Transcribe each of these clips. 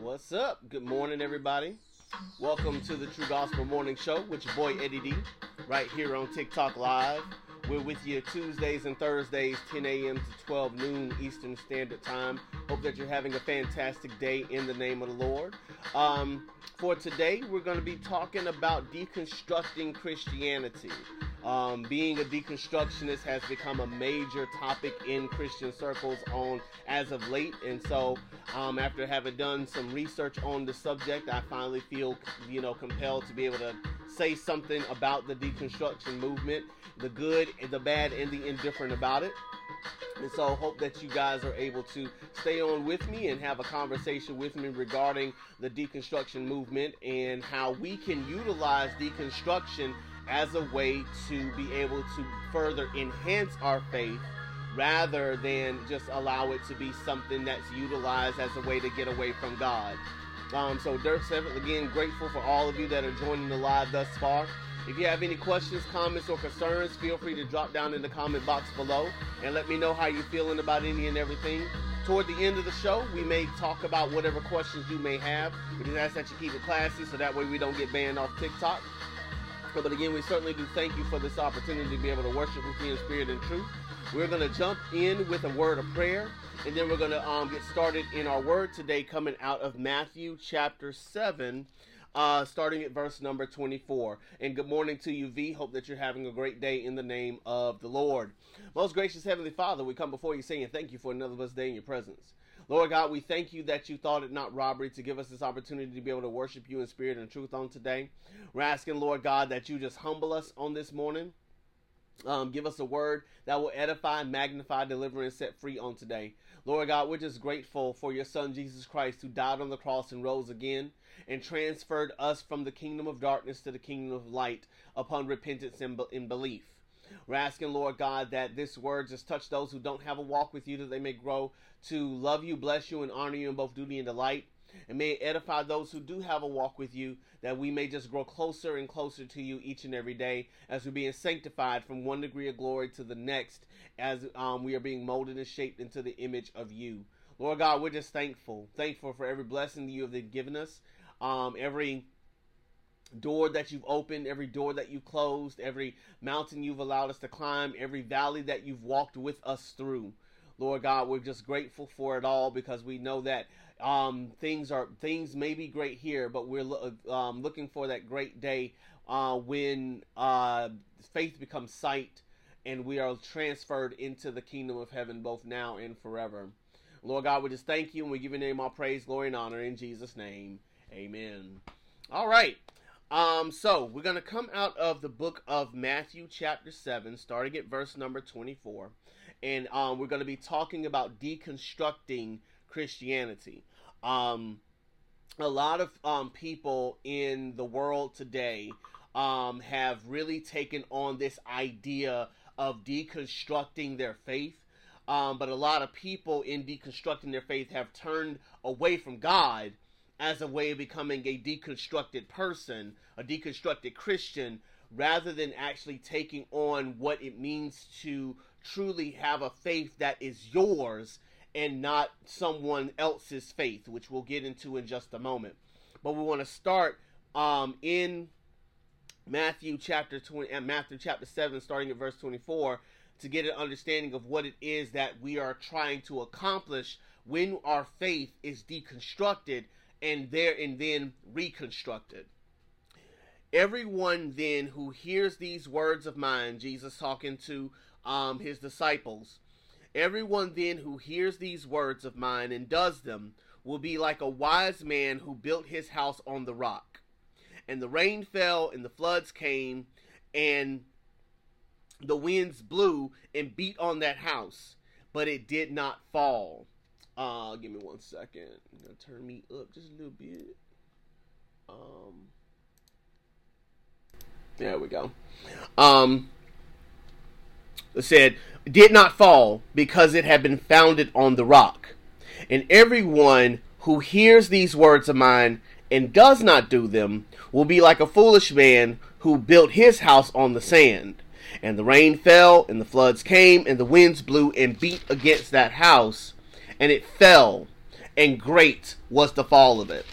What's up? Good morning, everybody. Welcome to the True Gospel Morning Show with your boy Eddie D, right here on TikTok Live. We're with you Tuesdays and Thursdays, 10 a.m. to 12 noon Eastern Standard Time. Hope that you're having a fantastic day in the name of the Lord. Um, for today, we're going to be talking about deconstructing Christianity. Um, being a deconstructionist has become a major topic in Christian circles on as of late, and so um, after having done some research on the subject, I finally feel you know compelled to be able to say something about the deconstruction movement, the good, the bad, and the indifferent about it. And so, hope that you guys are able to stay on with me and have a conversation with me regarding the deconstruction movement and how we can utilize deconstruction as a way to be able to further enhance our faith rather than just allow it to be something that's utilized as a way to get away from God. Um, so, Dirt 7, again, grateful for all of you that are joining the live thus far. If you have any questions, comments, or concerns, feel free to drop down in the comment box below and let me know how you're feeling about any and everything. Toward the end of the show, we may talk about whatever questions you may have. We just ask that you keep it classy so that way we don't get banned off TikTok. But again, we certainly do thank you for this opportunity to be able to worship with you in spirit and truth. We're going to jump in with a word of prayer, and then we're going to um, get started in our word today, coming out of Matthew chapter 7, uh, starting at verse number 24. And good morning to you, V. Hope that you're having a great day in the name of the Lord. Most gracious Heavenly Father, we come before you saying thank you for another blessed day in your presence. Lord God, we thank you that you thought it not robbery to give us this opportunity to be able to worship you in spirit and truth on today. We're asking, Lord God, that you just humble us on this morning. Um, give us a word that will edify, magnify, deliver, and set free on today. Lord God, we're just grateful for your Son, Jesus Christ, who died on the cross and rose again and transferred us from the kingdom of darkness to the kingdom of light upon repentance and, and belief. We're asking, Lord God, that this word just touch those who don't have a walk with you, that they may grow to love you, bless you, and honor you in both duty and delight. And may edify those who do have a walk with you, that we may just grow closer and closer to you each and every day as we're being sanctified from one degree of glory to the next, as um, we are being molded and shaped into the image of you. Lord God, we're just thankful. Thankful for every blessing that you have given us, um, every door that you've opened, every door that you've closed, every mountain you've allowed us to climb, every valley that you've walked with us through. Lord God, we're just grateful for it all because we know that um, things are things may be great here, but we're um, looking for that great day uh, when uh, faith becomes sight and we are transferred into the kingdom of heaven both now and forever. Lord God, we just thank you and we give your name all praise, glory, and honor in Jesus' name. Amen. All right. Um, so we're gonna come out of the book of Matthew, chapter seven, starting at verse number twenty-four, and um, we're gonna be talking about deconstructing Christianity. Um, a lot of um, people in the world today um, have really taken on this idea of deconstructing their faith. Um, but a lot of people in deconstructing their faith have turned away from God as a way of becoming a deconstructed person, a deconstructed Christian, rather than actually taking on what it means to truly have a faith that is yours and not someone else's faith, which we'll get into in just a moment. But we want to start um, in Matthew chapter 20 and uh, Matthew chapter 7 starting at verse 24 to get an understanding of what it is that we are trying to accomplish when our faith is deconstructed and there and then reconstructed. Everyone then who hears these words of mine, Jesus talking to um, his disciples, everyone then who hears these words of mine and does them will be like a wise man who built his house on the rock. And the rain fell, and the floods came, and the winds blew and beat on that house, but it did not fall uh, give me one second. Turn me up just a little bit. Um, there we go. Um, said, did not fall because it had been founded on the rock. And everyone who hears these words of mine and does not do them will be like a foolish man who built his house on the sand. And the rain fell, and the floods came, and the winds blew and beat against that house, and it fell, and great was the fall of it.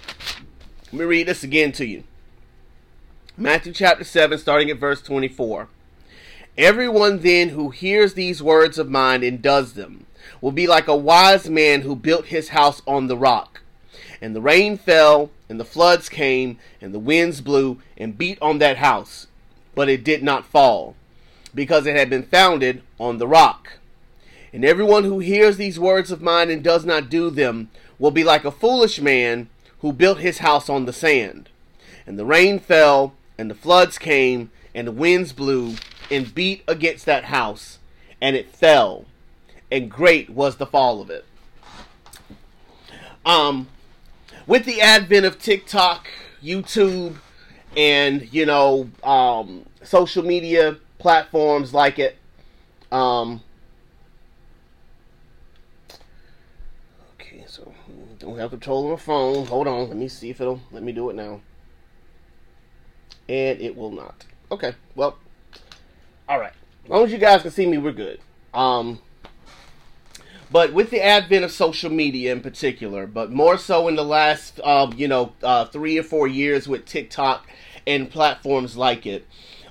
Let me read this again to you. Matthew chapter 7, starting at verse 24. Everyone then who hears these words of mine and does them will be like a wise man who built his house on the rock. And the rain fell, and the floods came, and the winds blew and beat on that house, but it did not fall, because it had been founded on the rock. And everyone who hears these words of mine and does not do them will be like a foolish man who built his house on the sand. And the rain fell, and the floods came, and the winds blew and beat against that house, and it fell, and great was the fall of it. Um, with the advent of TikTok, YouTube, and you know, um, social media platforms like it, um, okay, so don't have control of the phone. Hold on, let me see if it'll let me do it now, and it will not. Okay, well, all right. As long as you guys can see me, we're good. Um, but with the advent of social media in particular, but more so in the last, uh, you know, uh, three or four years with TikTok and platforms like it,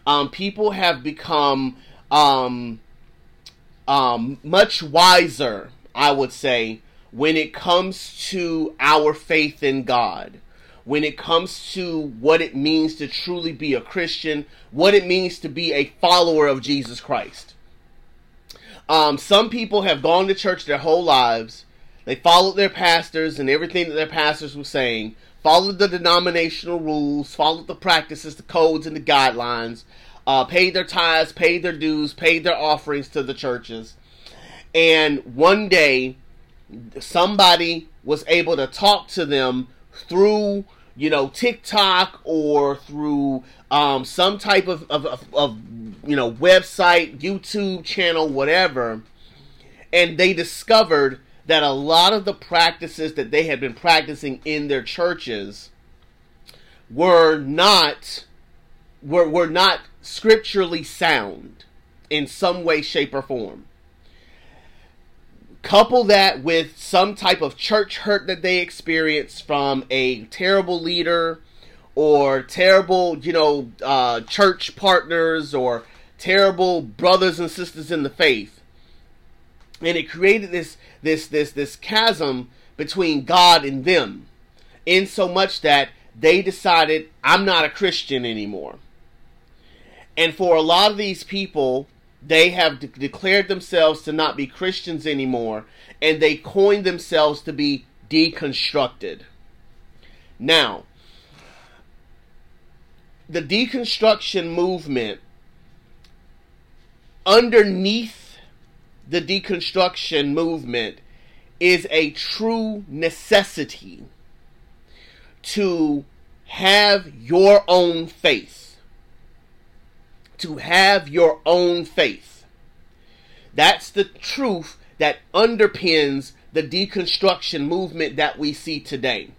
um, people have become um, um, much wiser, I would say, when it comes to our faith in God when it comes to what it means to truly be a Christian, what it means to be a follower of Jesus Christ. Um, some people have gone to church their whole lives. They followed their pastors and everything that their pastors were saying, followed the denominational rules, followed the practices, the codes, and the guidelines, uh, paid their tithes, paid their dues, paid their offerings to the churches. And one day, somebody was able to talk to them through you know TikTok or through um, some type of, of, of, of you know website, YouTube channel, whatever, and they discovered that a lot of the practices that they had been practicing in their churches were not were were not scripturally sound in some way, shape, or form. Couple that with some type of church hurt that they experience from a terrible leader or terrible, you know, uh, church partners or terrible brothers and sisters in the faith. And it created this this this this chasm between God and them, in so much that they decided I'm not a Christian anymore. And for a lot of these people, they have de- declared themselves to not be Christians anymore, and they coined themselves to be deconstructed. Now, the deconstruction movement, underneath the deconstruction movement, is a true necessity to have your own faith to have your own faith. That's the truth that underpins the deconstruction movement that we see today.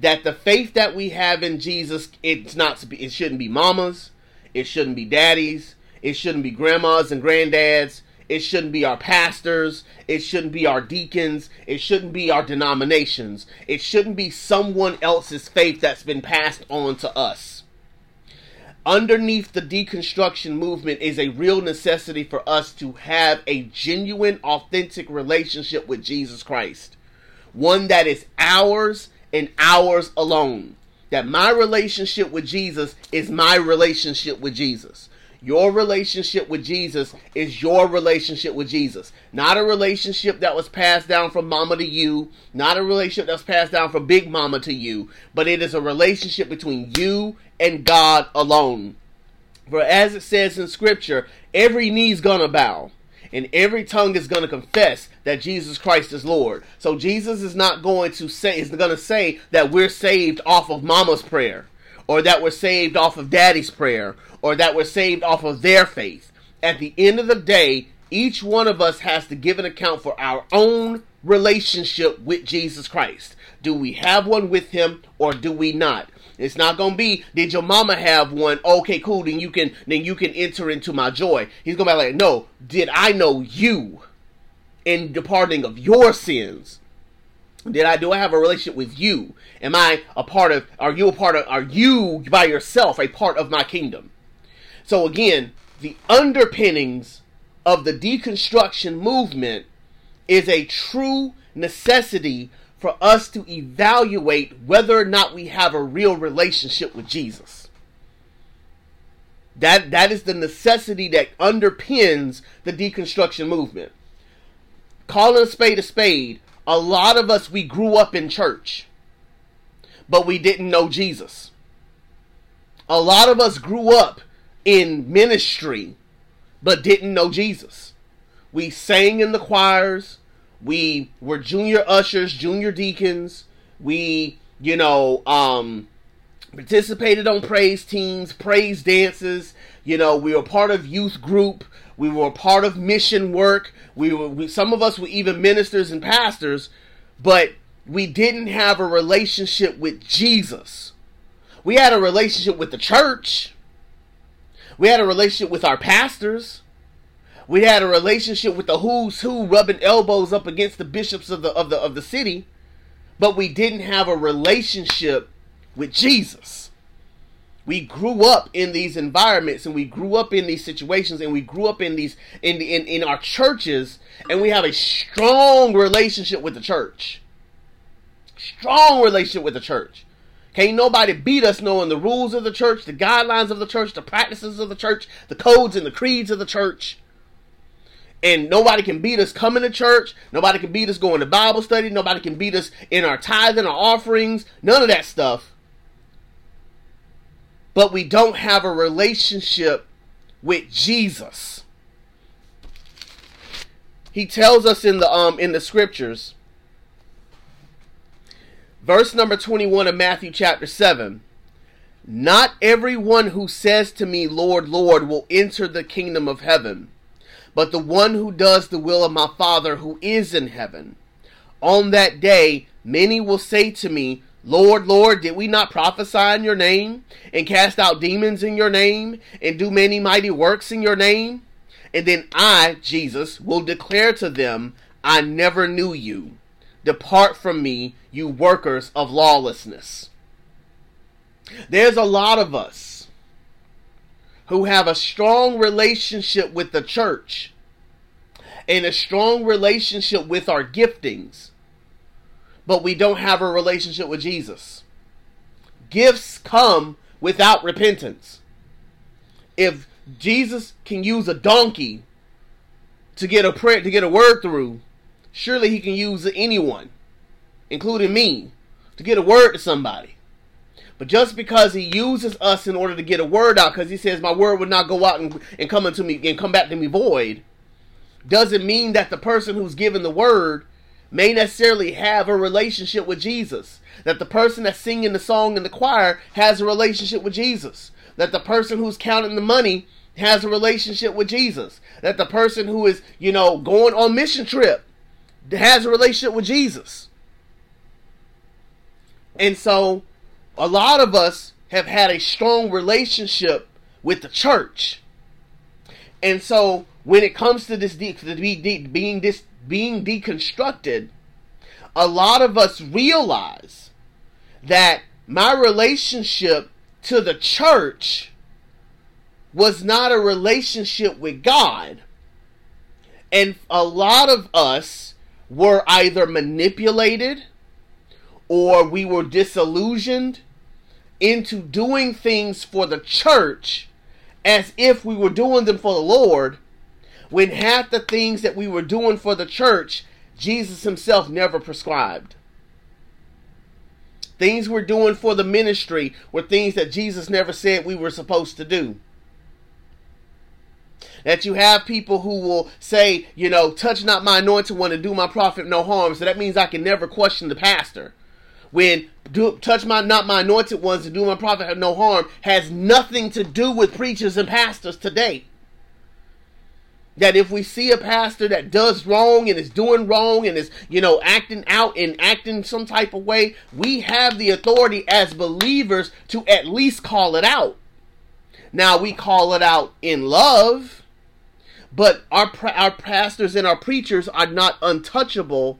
That the faith that we have in Jesus, it's not it shouldn't be mamas, it shouldn't be daddies, it shouldn't be grandmas and granddads, it shouldn't be our pastors, it shouldn't be our deacons, it shouldn't be our denominations, it shouldn't be someone else's faith that's been passed on to us underneath the deconstruction movement is a real necessity for us to have a genuine, authentic relationship with Jesus Christ. One that is ours and ours alone. That my relationship with Jesus is my relationship with Jesus. Your relationship with Jesus is your relationship with Jesus. Not a relationship that was passed down from mama to you, not a relationship that was passed down from big mama to you, but it is a relationship between you and God alone. For as it says in scripture, every knee's gonna bow and every tongue is going to confess that Jesus Christ is Lord. So Jesus is not going to say is going to say that we're saved off of mama's prayer or that we're saved off of daddy's prayer or that we're saved off of their faith. At the end of the day, each one of us has to give an account for our own relationship with Jesus Christ. Do we have one with him or do we not? It's not gonna be, did your mama have one? Okay, cool. Then you can then you can enter into my joy. He's gonna be like, no, did I know you in departing of your sins? Did I do I have a relationship with you? Am I a part of are you a part of are you by yourself a part of my kingdom? So again, the underpinnings of the deconstruction movement is a true necessity for us to evaluate whether or not we have a real relationship with Jesus. That that is the necessity that underpins the deconstruction movement. Calling a spade a spade, a lot of us we grew up in church, but we didn't know Jesus. A lot of us grew up in ministry, but didn't know Jesus. We sang in the choirs, we were junior ushers, junior deacons. We, you know, um, participated on praise teams, praise dances. You know, we were part of youth group. We were part of mission work. We were, we, some of us were even ministers and pastors, but we didn't have a relationship with Jesus. We had a relationship with the church. We had a relationship with our pastors. We had a relationship with the who's who rubbing elbows up against the bishops of the of the of the city, but we didn't have a relationship with Jesus. We grew up in these environments and we grew up in these situations and we grew up in these in in, in our churches and we have a strong relationship with the church. Strong relationship with the church. Can't nobody beat us knowing the rules of the church, the guidelines of the church, the practices of the church, the codes and the creeds of the church and nobody can beat us coming to church. Nobody can beat us going to Bible study. Nobody can beat us in our tithing, our offerings, none of that stuff. But we don't have a relationship with Jesus. He tells us in the um in the scriptures, verse number 21 of Matthew chapter 7. Not everyone who says to me, Lord, Lord, will enter the kingdom of heaven but the one who does the will of my Father who is in heaven. On that day, many will say to me, Lord, Lord, did we not prophesy in your name, and cast out demons in your name, and do many mighty works in your name? And then I, Jesus, will declare to them, I never knew you. Depart from me, you workers of lawlessness. There's a lot of us who have a strong relationship with the church and a strong relationship with our giftings, but we don't have a relationship with Jesus. Gifts come without repentance. If Jesus can use a donkey to get a prayer to get a word through, surely he can use anyone, including me, to get a word to somebody. But just because he uses us in order to get a word out, because he says, My word would not go out and, and come into me and come back to me void, doesn't mean that the person who's given the word may necessarily have a relationship with Jesus. That the person that's singing the song in the choir has a relationship with Jesus. That the person who's counting the money has a relationship with Jesus. That the person who is, you know, going on mission trip has a relationship with Jesus. And so a lot of us have had a strong relationship with the church. And so when it comes to this de- to be de- being this being deconstructed, a lot of us realize that my relationship to the church was not a relationship with God. And a lot of us were either manipulated or we were disillusioned into doing things for the church as if we were doing them for the Lord, when half the things that we were doing for the church, Jesus himself never prescribed. Things we're doing for the ministry were things that Jesus never said we were supposed to do. That you have people who will say, you know, touch not my anointed one and do my prophet no harm. So that means I can never question the pastor when do, touch my not my anointed ones and do my prophet no harm has nothing to do with preachers and pastors today. that if we see a pastor that does wrong and is doing wrong and is, you know, acting out and acting some type of way, we have the authority as believers to at least call it out. Now we call it out in love, but our our pastors and our preachers are not untouchable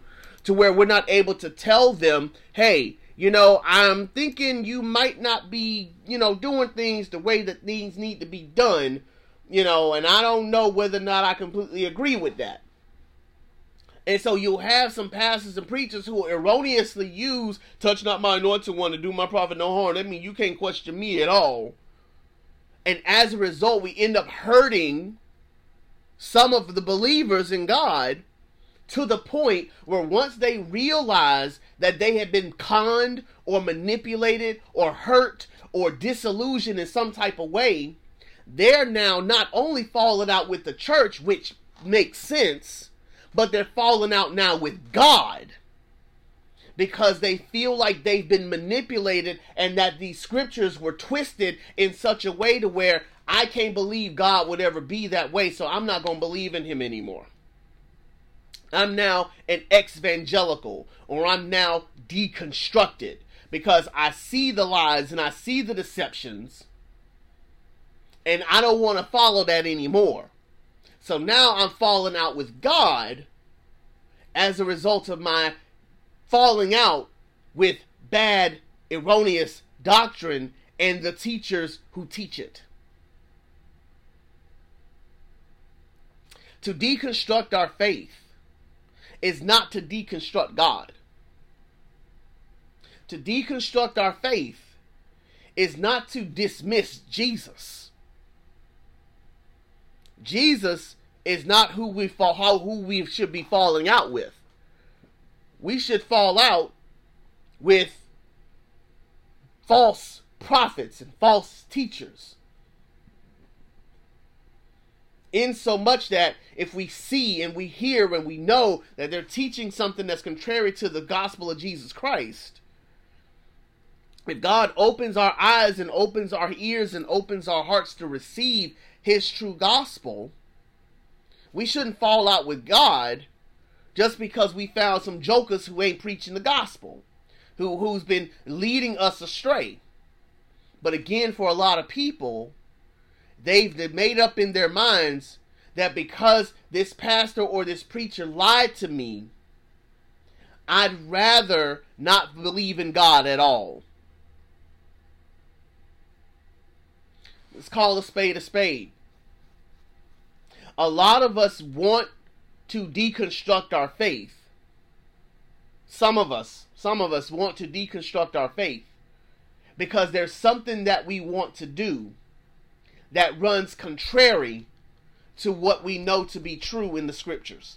to where we're not able to tell them, "Hey, you know, I'm thinking you might not be, you know, doing things the way that things need to be done." You know, and I don't know whether or not I completely agree with that. And so you'll have some pastors and preachers who erroneously use touch not my anointed one to do my prophet no harm. That means you can't question me at all. And as a result, we end up hurting some of the believers in God to the point where once they realize that they have been conned or manipulated or hurt or disillusioned in some type of way, they're now not only falling out with the church, which makes sense, but they're falling out now with God because they feel like they've been manipulated and that these scriptures were twisted in such a way to where I can't believe God would ever be that way, so I'm not going to believe in him anymore. I'm now an evangelical or I'm now deconstructed because I see the lies and I see the deceptions and I don't want to follow that anymore. So now I'm falling out with God as a result of my falling out with bad, erroneous doctrine and the teachers who teach it. To deconstruct our faith is not to deconstruct God. To deconstruct our faith is not to dismiss Jesus. Jesus is not who we fall how who we should be falling out with. We should fall out with false prophets and false teachers. In so much that if we see and we hear and we know that they're teaching something that's contrary to the gospel of Jesus Christ, if God opens our eyes and opens our ears and opens our hearts to receive his true gospel, we shouldn't fall out with God just because we found some jokers who ain't preaching the gospel, who who's been leading us astray. But again, for a lot of people, they've made up in their minds that because this pastor or this preacher lied to me, I'd rather not believe in God at all. Let's call a spade a spade. A lot of us want to deconstruct our faith. Some of us, some of us want to deconstruct our faith because there's something that we want to do that runs contrary to what we know to be true in the scriptures.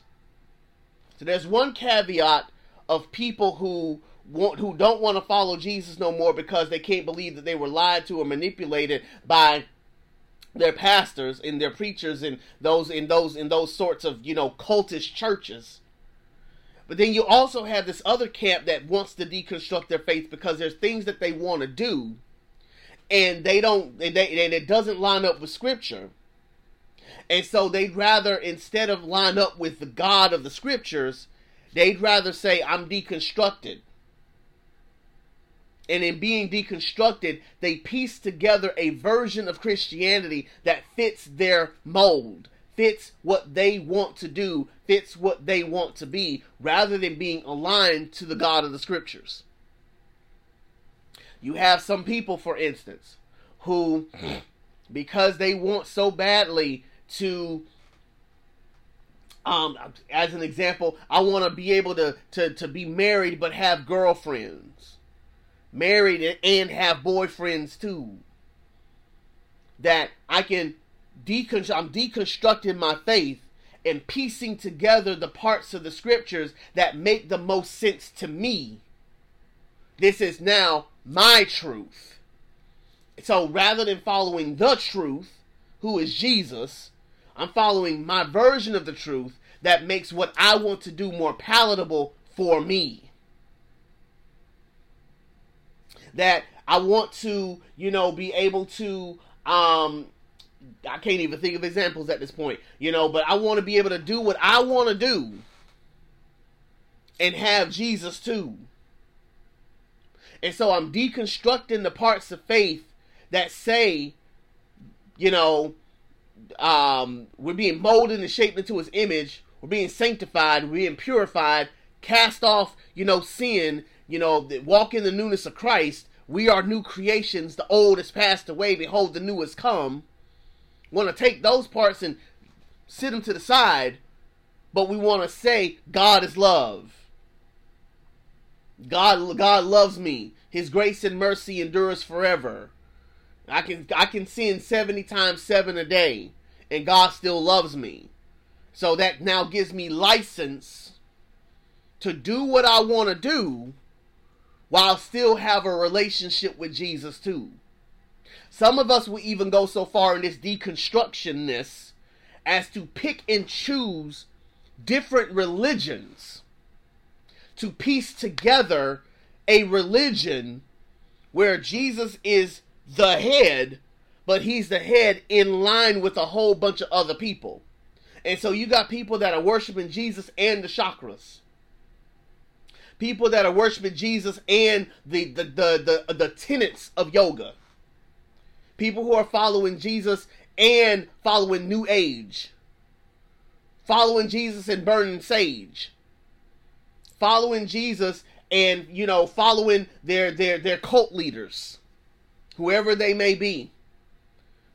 So there's one caveat of people who want who don't want to follow Jesus no more because they can't believe that they were lied to or manipulated by their pastors and their preachers and those in those in those sorts of you know cultish churches. But then you also have this other camp that wants to deconstruct their faith because there's things that they want to do, and they don't, and, they, and it doesn't line up with scripture. And so they'd rather, instead of line up with the God of the scriptures, they'd rather say, I'm deconstructed and in being deconstructed, they piece together a version of Christianity that fits their mold, fits what they want to do, fits what they want to be, rather than being aligned to the God of the Scriptures. You have some people, for instance, who, because they want so badly to um, as an example, I want to be able to, to, to be married but have girlfriends married and have boyfriends too. That I can deconstruct, I'm deconstructing my faith and piecing together the parts of the scriptures that make the most sense to me. This is now my truth. So rather than following the truth, who is Jesus, I'm following my version of the truth that makes what I want to do more palatable for me that I want to, you know, be able to um I can't even think of examples at this point, you know, but I want to be able to do what I want to do and have Jesus too. And so I'm deconstructing the parts of faith that say, you know, um, we're being molded and shaped into his image, we're being sanctified, we're being purified, cast off, you know, sin, you know, walk in the newness of Christ. We are new creations. The old has passed away. Behold, the new has come. Want to take those parts and sit them to the side, but we want to say God is love. God, God loves me. His grace and mercy endures forever. I can I can sin 70 times 7 a day and God still loves me. So that now gives me license to do what I want to do while still have a relationship with Jesus too. Some of us will even go so far in this deconstructionness as to pick and choose different religions to piece together a religion where Jesus is the head, but he's the head in line with a whole bunch of other people. And so you got people that are worshiping Jesus and the chakras. People that are worshiping Jesus and the the the the, the tenets of yoga. People who are following Jesus and following New Age. Following Jesus and burning sage. Following Jesus and you know following their their their cult leaders whoever they may be,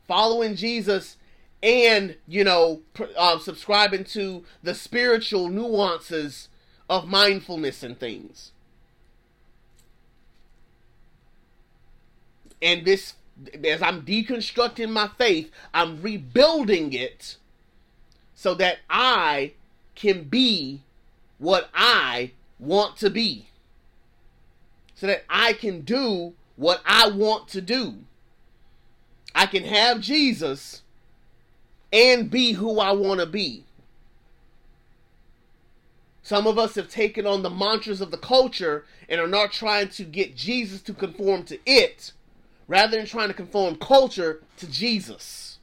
following Jesus and, you know, uh, subscribing to the spiritual nuances of mindfulness and things. And this, as I'm deconstructing my faith, I'm rebuilding it so that I can be what I want to be. So that I can do what I want to do. I can have Jesus and be who I want to be. Some of us have taken on the mantras of the culture and are not trying to get Jesus to conform to it, rather than trying to conform culture to Jesus.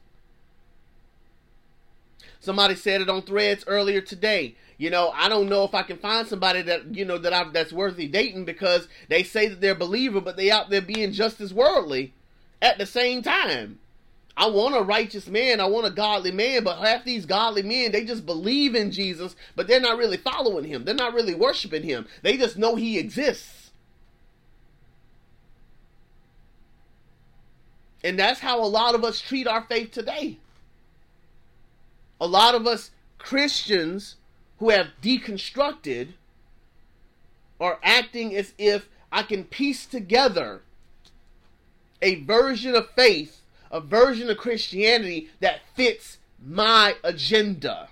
Somebody said it on threads earlier today you know, I don't know if I can find somebody that you know that I that's worthy dating because they say that they're believer, but they out there being just as worldly at the same time. I want a righteous man, I want a godly man, but half these godly men, they just believe in Jesus, but they're not really following him. They're not really worshiping him. They just know he exists. And that's how a lot of us treat our faith today. A lot of us Christians who have deconstructed are acting as if I can piece together a version of faith, a version of Christianity that fits my agenda.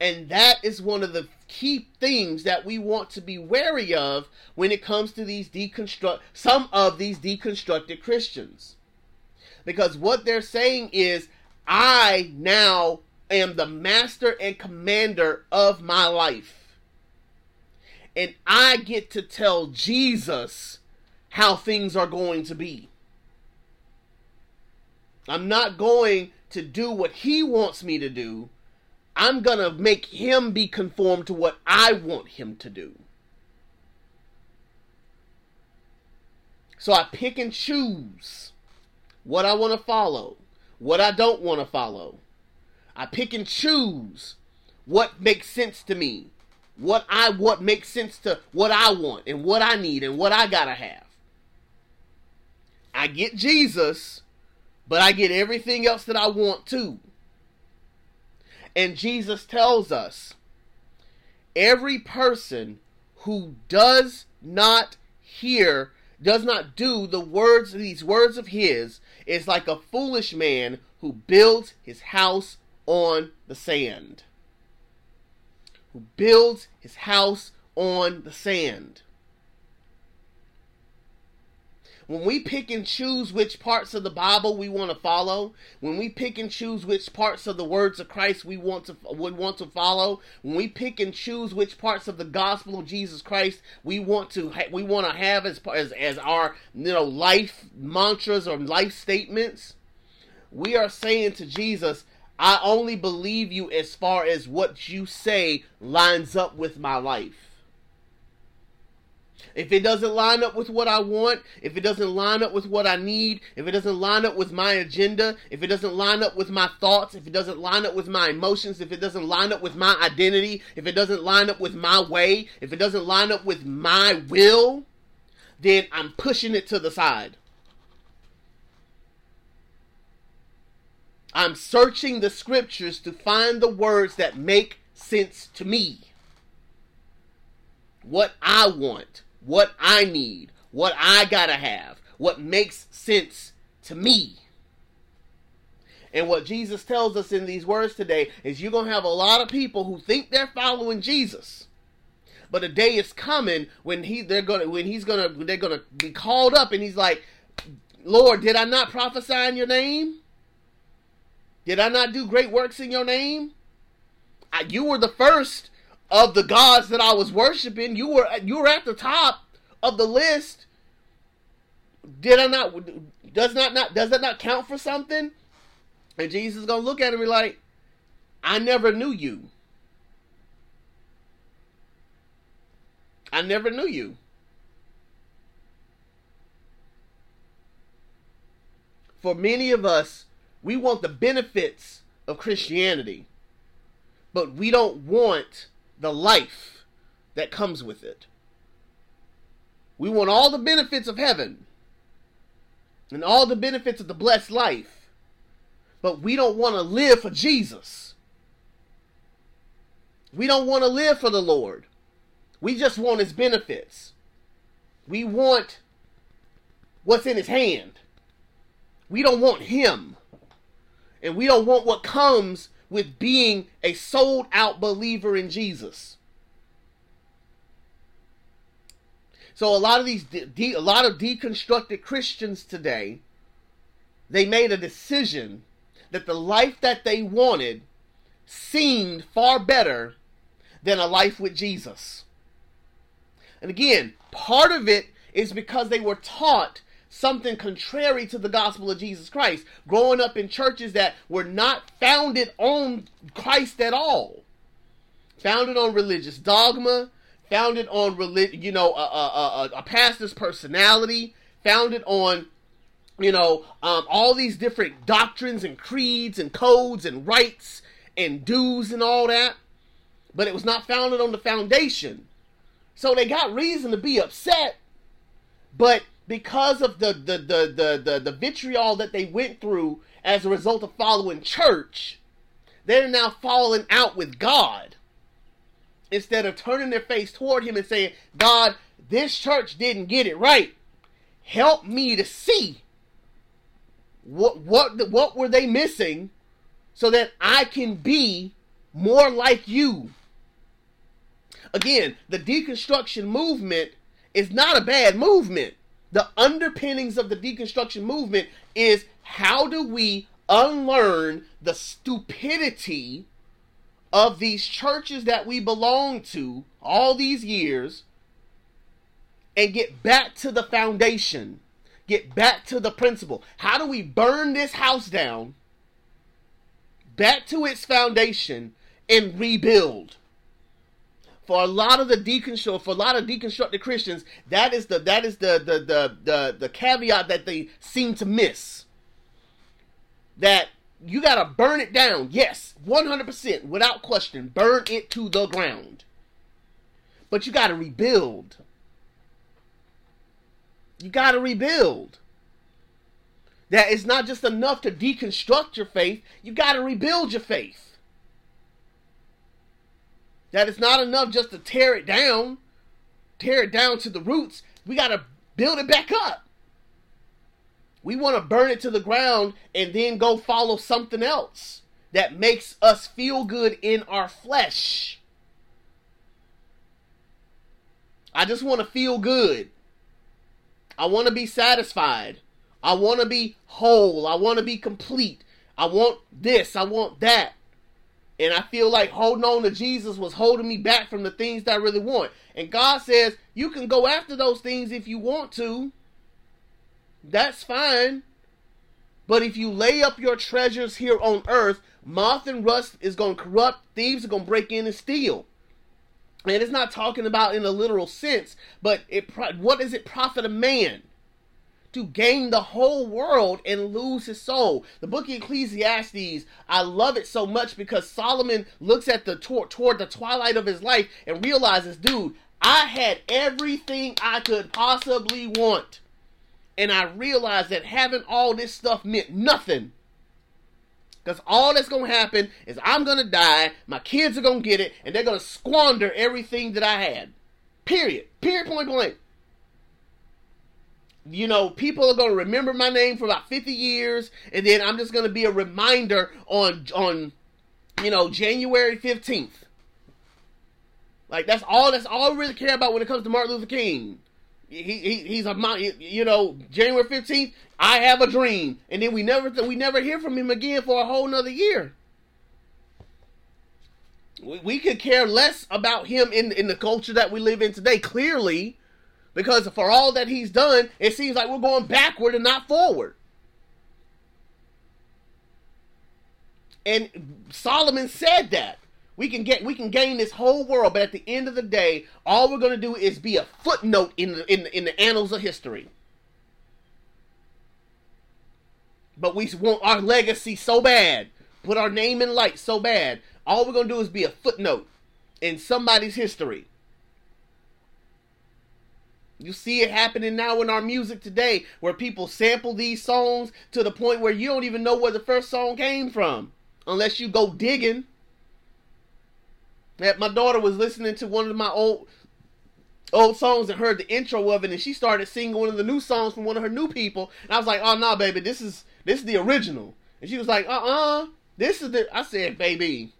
And that is one of the key things that we want to be wary of when it comes to these deconstruct some of these deconstructed Christians. Because what they're saying is I now am the master and commander of my life. And I get to tell Jesus how things are going to be. I'm not going to do what he wants me to do. I'm going to make him be conformed to what I want him to do. So I pick and choose what I want to follow, what I don't want to follow. I pick and choose what makes sense to me. What I what makes sense to what I want and what I need and what I gotta have. I get Jesus, but I get everything else that I want too. And Jesus tells us every person who does not hear, does not do the words, these words of his, is like a foolish man who builds his house on the sand. Who builds his house on the sand. When we pick and choose which parts of the Bible we want to follow, when we pick and choose which parts of the words of Christ we want to would want to follow, when we pick and choose which parts of the gospel of Jesus Christ we want to we want to have as as, as our you know life mantras or life statements, we are saying to Jesus, I only believe you as far as what you say lines up with my life. If it doesn't line up with what I want, if it doesn't line up with what I need, if it doesn't line up with my agenda, if it doesn't line up with my thoughts, if it doesn't line up with my emotions, if it doesn't line up with my identity, if it doesn't line up with my way, if it doesn't line up with my will, then I'm pushing it to the side. I'm searching the scriptures to find the words that make sense to me. What I want, what I need, what I gotta have, what makes sense to me. And what Jesus tells us in these words today is you're gonna have a lot of people who think they're following Jesus. But a day is coming when he they're gonna when he's gonna they're gonna be called up and he's like, Lord, did I not prophesy in your name? Did I not do great works in your name? I, you were the first of the gods that I was worshiping. You were you were at the top of the list. Did I not? Does not not does that not count for something? And Jesus is gonna look at him and be like, "I never knew you. I never knew you." For many of us, we want the benefits of Christianity, but we don't want the life that comes with it. We want all the benefits of heaven and all the benefits of the blessed life, but we don't want to live for Jesus. We don't want to live for the Lord. We just want his benefits. We want what's in his hand. We don't want him. And we don't want what comes with being a sold out believer in Jesus. So a lot of these de- a lot of deconstructed Christians today they made a decision that the life that they wanted seemed far better than a life with Jesus. And again, part of it is because they were taught something contrary to the gospel of Jesus Christ, growing up in churches that were not founded on Christ at all, founded on religious dogma, founded on you know, a, a, a, a pastor's personality, founded on you know, um, all these different doctrines and creeds and codes and rights and dues and all that, but it was not founded on the foundation. So they got reason to be upset, but because of the the, the, the, the, the vitriol that they went through as a result of following church, they're now falling out with God. Instead of turning their face toward him and saying, God, this church didn't get it right. Help me to see what what what were they missing so that I can be more like you. Again, the deconstruction movement is not a bad movement the underpinnings of the deconstruction movement is how do we unlearn the stupidity of these churches that we belong to all these years and get back to the foundation, get back to the principle. How do we burn this house down back to its foundation and rebuild? For a lot of the deconstruct for a lot of deconstructed Christians, that is the that is the the the the, the caveat that they seem to miss. That you gotta burn it down. Yes, 100%, without question, burn it to the ground. But you gotta rebuild. You gotta rebuild. That is not just enough to deconstruct your faith, you gotta rebuild your faith. That it's not enough just to tear it down, tear it down to the roots. We got to build it back up. We want to burn it to the ground and then go follow something else that makes us feel good in our flesh. I just want to feel good. I want to be satisfied. I want to be whole. I want to be complete. I want this. I want that. And I feel like holding on to Jesus was holding me back from the things that I really want. And God says, you can go after those things if you want to. That's fine. But if you lay up your treasures here on earth, moth and rust is going to corrupt, thieves are going to break in and steal. And it's not talking about in a literal sense, but it what does it profit a man to gain the whole world and lose his soul? The book of Ecclesiastes, I love it so much because Solomon looks at the toward, toward the twilight of his life and realizes, dude, I had everything I could possibly want. And I realized that having all this stuff meant nothing because all that's going to happen is I'm going to die, my kids are going to get it, and they're going to squander everything that I had. Period. Period, point blank. You know, people are going to remember my name for about 50 years, and then I'm just going to be a reminder on, on you know, January 15th. Like, that's all, that's all I really care about when it comes to Martin Luther King he, he he's a you know January fifteenth. I have a dream, and then we never we never hear from him again for a whole another year. We, we could care less about him in in the culture that we live in today. Clearly, because for all that he's done, it seems like we're going backward and not forward. And Solomon said that. We can get we can gain this whole world, but at the end of the day, all we're going to do is be a footnote in the, in the, in the annals of history. But we want our legacy so bad, put our name in light so bad. All we're going to do is be a footnote in somebody's history. You see it happening now in our music today, where people sample these songs to the point where you don't even know where the first song came from, unless you go digging that my daughter was listening to one of my old old songs and heard the intro of it and she started singing one of the new songs from one of her new people and I was like, "Oh no, nah, baby, this is this is the original." And she was like, "Uh-uh, this is the I said, "Baby,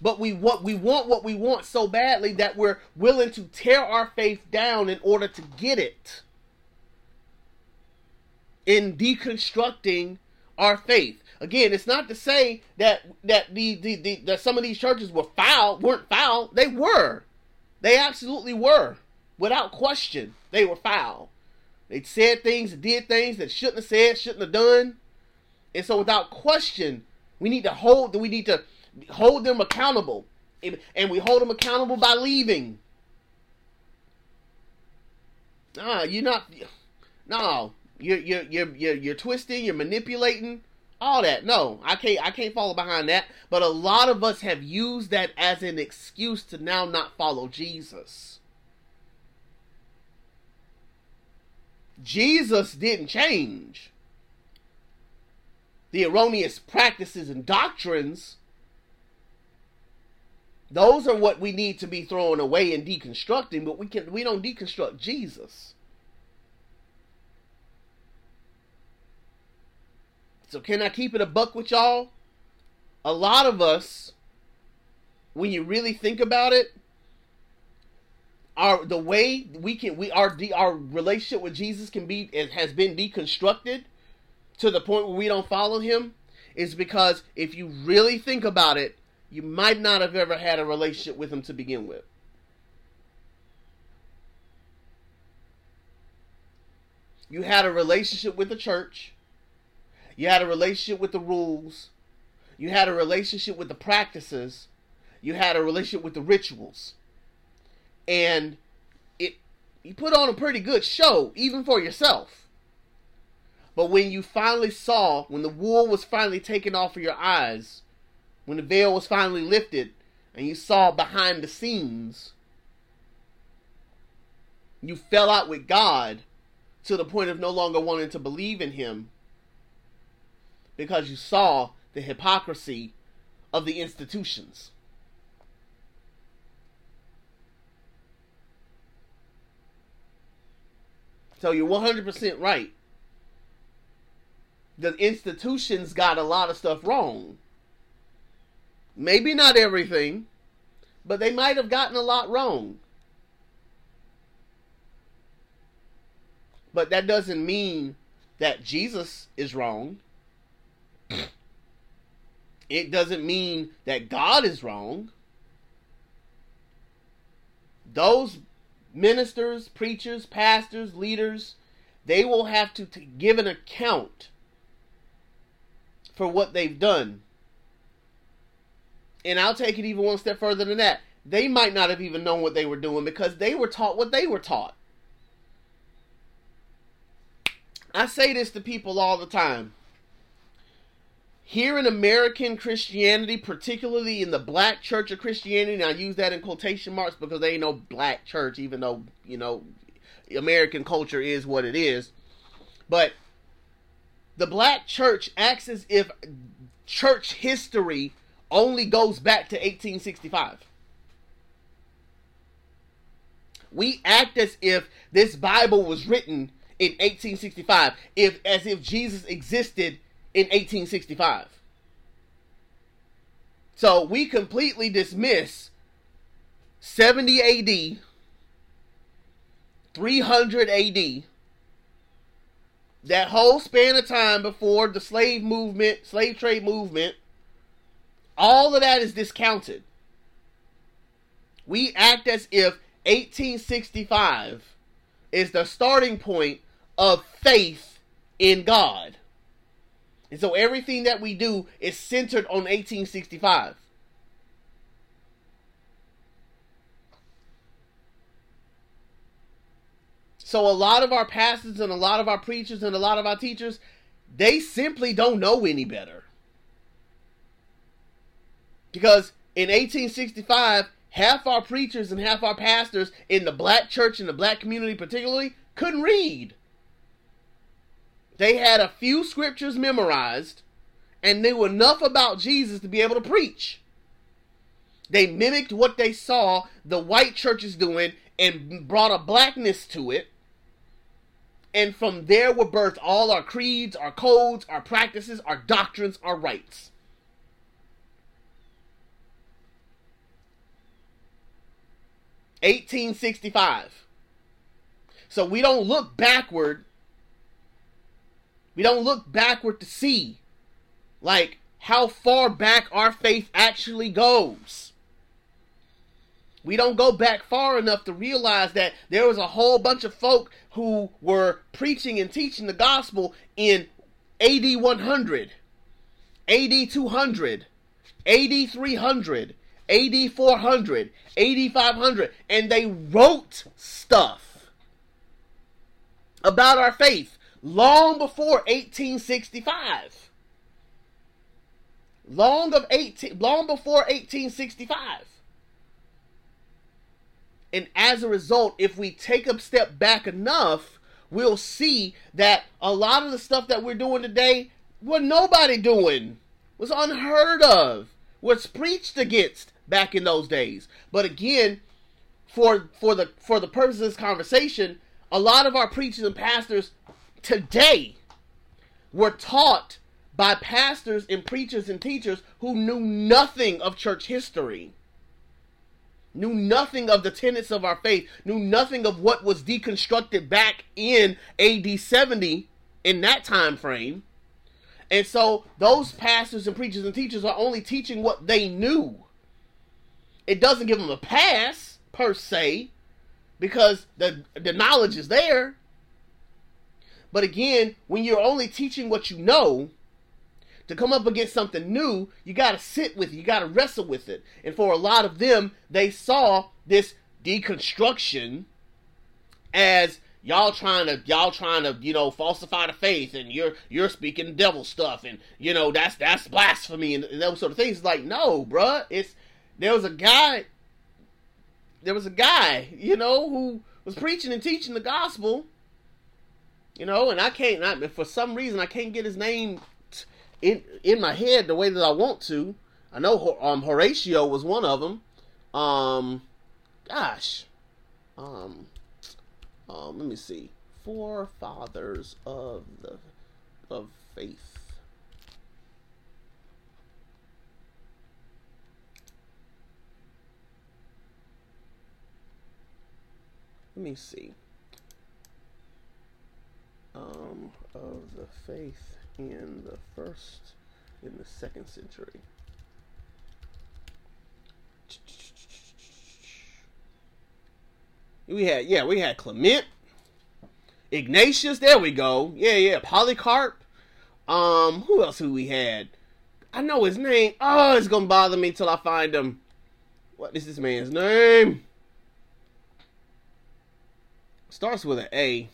But we want we want what we want so badly that we're willing to tear our faith down in order to get it. In deconstructing our faith. Again, it's not to say that that the, the, the that some of these churches were foul, weren't foul. They were. They absolutely were. Without question, they were foul. They said things, did things that shouldn't have said, shouldn't have done. And so without question, we need to hold that we need to hold them accountable. And we hold them accountable by leaving. Ah, you're not no, you're you're you're you're, you're twisting, you're manipulating all that. No, I can't I can't follow behind that. But a lot of us have used that as an excuse to now not follow Jesus. Jesus didn't change. The erroneous practices and doctrines those are what we need to be throwing away and deconstructing, but we can we don't deconstruct Jesus. So can I keep it a buck with y'all? A lot of us, when you really think about it, our the way we can we our our relationship with Jesus can be it has been deconstructed to the point where we don't follow him is because if you really think about it, you might not have ever had a relationship with him to begin with. You had a relationship with the church you had a relationship with the rules. You had a relationship with the practices. You had a relationship with the rituals. And it you put on a pretty good show, even for yourself. But when you finally saw, when the wool was finally taken off of your eyes, when the veil was finally lifted, and you saw behind the scenes, you fell out with God to the point of no longer wanting to believe in Him because you saw the hypocrisy of the institutions. So you're 100% right. The institutions got a lot of stuff wrong. Maybe not everything, but they might have gotten a lot wrong. But that doesn't mean that Jesus is wrong it doesn't mean that God is wrong. Those ministers, preachers, pastors, leaders, they will have to give an account for what they've done. And I'll take it even one step further than that. They might not have even known what they were doing because they were taught what they were taught. I say this to people all the time. Here in American Christianity, particularly in the black church of Christianity, and I use that in quotation marks because there ain't no black church, even though, you know, American culture is what it is. But the black church acts as if church history only goes back to 1865. We act as if this Bible was written in 1865, if as if Jesus existed in 1865. So we completely dismiss 70 AD, 300 AD, that whole span of time before the slave movement, slave trade movement, all of that is discounted. We act as if 1865 is the starting point of faith in God. And so everything that we do is centered on 1865. So a lot of our pastors and a lot of our preachers and a lot of our teachers, they simply don't know any better. Because in 1865, half our preachers and half our pastors in the black church and the black community, particularly, couldn't read. They had a few scriptures memorized and knew enough about Jesus to be able to preach. They mimicked what they saw the white churches doing and brought a blackness to it. And from there were birthed all our creeds, our codes, our practices, our doctrines, our rites. 1865. So we don't look backward. We don't look backward to see like how far back our faith actually goes. We don't go back far enough to realize that there was a whole bunch of folk who were preaching and teaching the gospel in AD 100, AD 200, AD 300, AD 400, AD 500, and they wrote stuff about our faith long before 1865. Long of 18 long before 1865. And as a result, if we take a step back enough, we'll see that a lot of the stuff that we're doing today, what nobody doing, was unheard of, was preached against back in those days. But again, for for the for the purpose of this conversation, a lot of our preachers and pastors today were taught by pastors and preachers and teachers who knew nothing of church history, knew nothing of the tenets of our faith, knew nothing of what was deconstructed back in AD 70 in that time frame. And so those pastors and preachers and teachers are only teaching what they knew. It doesn't give them a pass per se because the the knowledge is there. But again, when you're only teaching what you know, to come up against something new, you got to sit with it, you got to wrestle with it. And for a lot of them, they saw this deconstruction as y'all trying to y'all trying to you know falsify the faith and you're you're speaking devil stuff and you know that's that's blasphemy and, those sort of things like no bruh it's there was a guy there was a guy you know who was preaching and teaching the gospel you know, and I can't. Not, for some reason, I can't get his name in in my head the way that I want to. I know um, Horatio was one of them. Um, gosh, um, um, let me see. Forefathers of the of faith. Let me see um, of the faith in the first, in the second century. We had, yeah, we had Clement, Ignatius, there we go. Yeah, yeah. Polycarp. Um, who else who we had? I know his name. Oh, it's gonna bother me till I find him. What is this man's name? Starts with an A.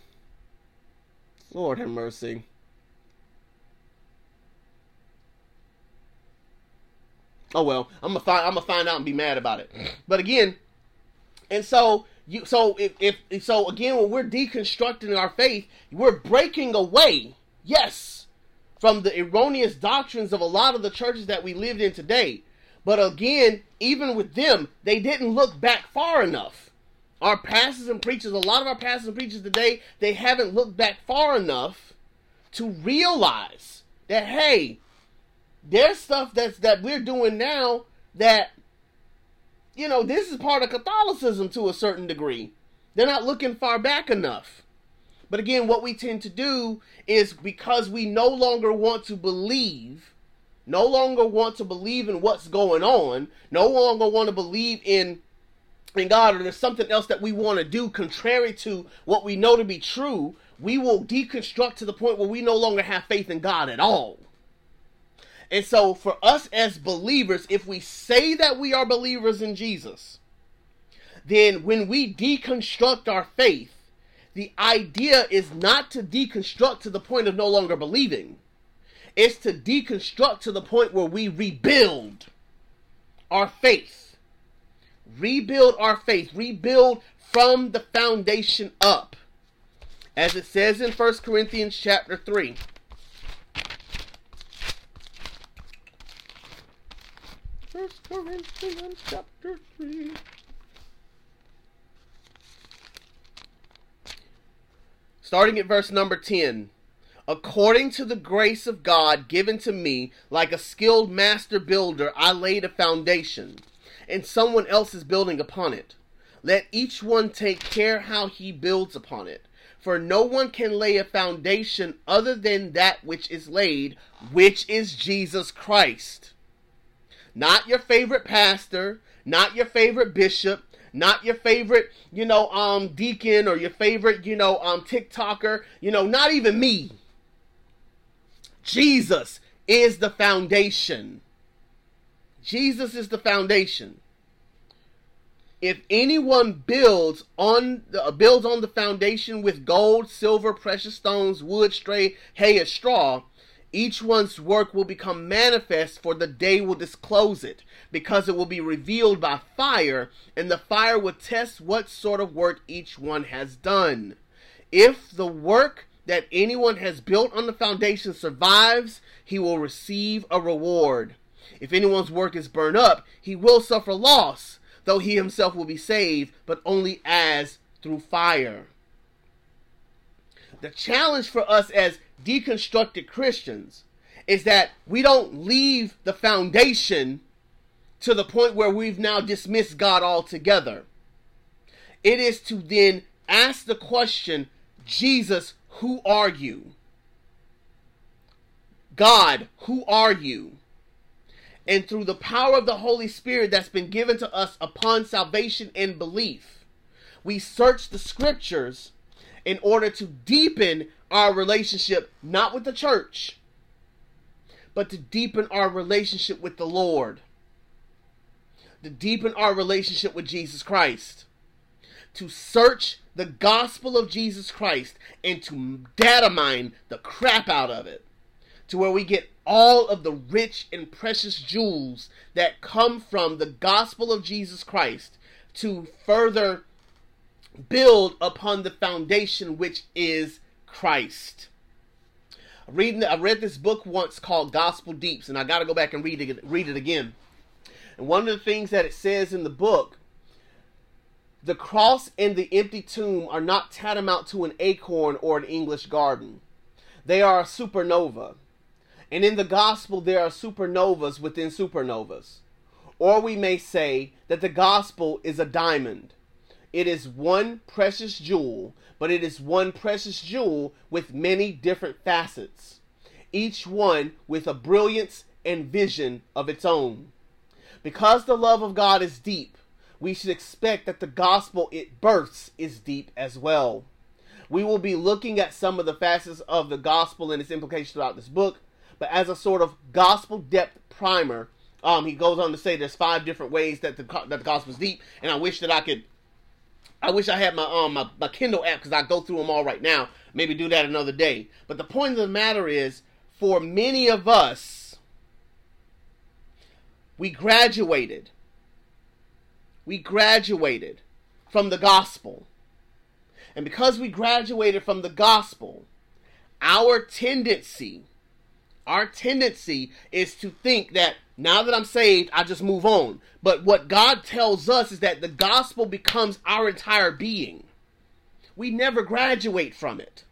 Lord have mercy. Oh well, I'm gonna find I'm gonna find out and be mad about it. But again, and so you so if, if so again when we're deconstructing our faith, we're breaking away, yes, from the erroneous doctrines of a lot of the churches that we lived in today. But again, even with them, they didn't look back far enough. Our pastors and preachers, a lot of our pastors and preachers today, they haven't looked back far enough to realize that hey, there's stuff that's that we're doing now that you know, this is part of Catholicism to a certain degree. They're not looking far back enough. But again, what we tend to do is because we no longer want to believe, no longer want to believe in what's going on, no longer want to believe in in God or there's something else that we want to do contrary to what we know to be true, we will deconstruct to the point where we no longer have faith in God at all. And so, for us as believers, if we say that we are believers in Jesus, then when we deconstruct our faith, the idea is not to deconstruct to the point of no longer believing. It's to deconstruct to the point where we rebuild our faith. Rebuild our faith. Rebuild from the foundation up. As it says in 1 Corinthians chapter 3. First Corinthians chapter 3. Starting at verse number 10. According to the grace of God given to me, like a skilled master builder, I laid a foundation, and someone else is building upon it. Let each one take care how he builds upon it. For no one can lay a foundation other than that which is laid, which is Jesus Christ. Not your favorite pastor, not your favorite bishop, not your favorite, you know, um deacon or your favorite, you know, um TikToker, you know, not even me. Jesus is the foundation. Jesus is the foundation. If anyone builds on the, uh, builds on the foundation with gold, silver, precious stones, wood, stray, hay, or straw, each one's work will become manifest, for the day will disclose it, because it will be revealed by fire, and the fire will test what sort of work each one has done. If the work that anyone has built on the foundation survives, he will receive a reward. If anyone's work is burned up, he will suffer loss, though he himself will be saved, but only as through fire. The challenge for us as deconstructed Christians is that we don't leave the foundation to the point where we've now dismissed God altogether. It is to then ask the question, Jesus, who are you? God, who are you? And through the power of the Holy Spirit that's been given to us upon salvation and belief, we search the scriptures in order to deepen our relationship not with the church, but to deepen our relationship with the Lord, to deepen our relationship with Jesus Christ, to search the gospel of Jesus Christ and to data mine the crap out of it to where we get all of the rich and precious jewels that come from the gospel of Jesus Christ to further build upon the foundation which is Christ. Reading, I read this book once called Gospel Deeps, and I got to go back and read it, read it again. And one of the things that it says in the book, the cross and the empty tomb are not tantamount to an acorn or an English garden. They are a supernova. And in the gospel, there are supernovas within supernovas. Or we may say that the gospel is a diamond. It is one precious jewel but it is one precious jewel with many different facets, each one with a brilliance and vision of its own. Because the love of God is deep, we should expect that the gospel it births is deep as well. We will be looking at some of the facets of the gospel and its implications throughout this book. But as a sort of gospel depth primer, um, he goes on to say there's five different ways that the that the gospel is deep, and I wish that I could. I wish I had my um my, my Kindle app because I go through them all right now. Maybe do that another day. But the point of the matter is, for many of us, we graduated. We graduated from the gospel. And because we graduated from the gospel, our tendency, our tendency is to think that now that I'm saved, I just move on. But what God tells us is that the gospel becomes our entire being. We never graduate from it.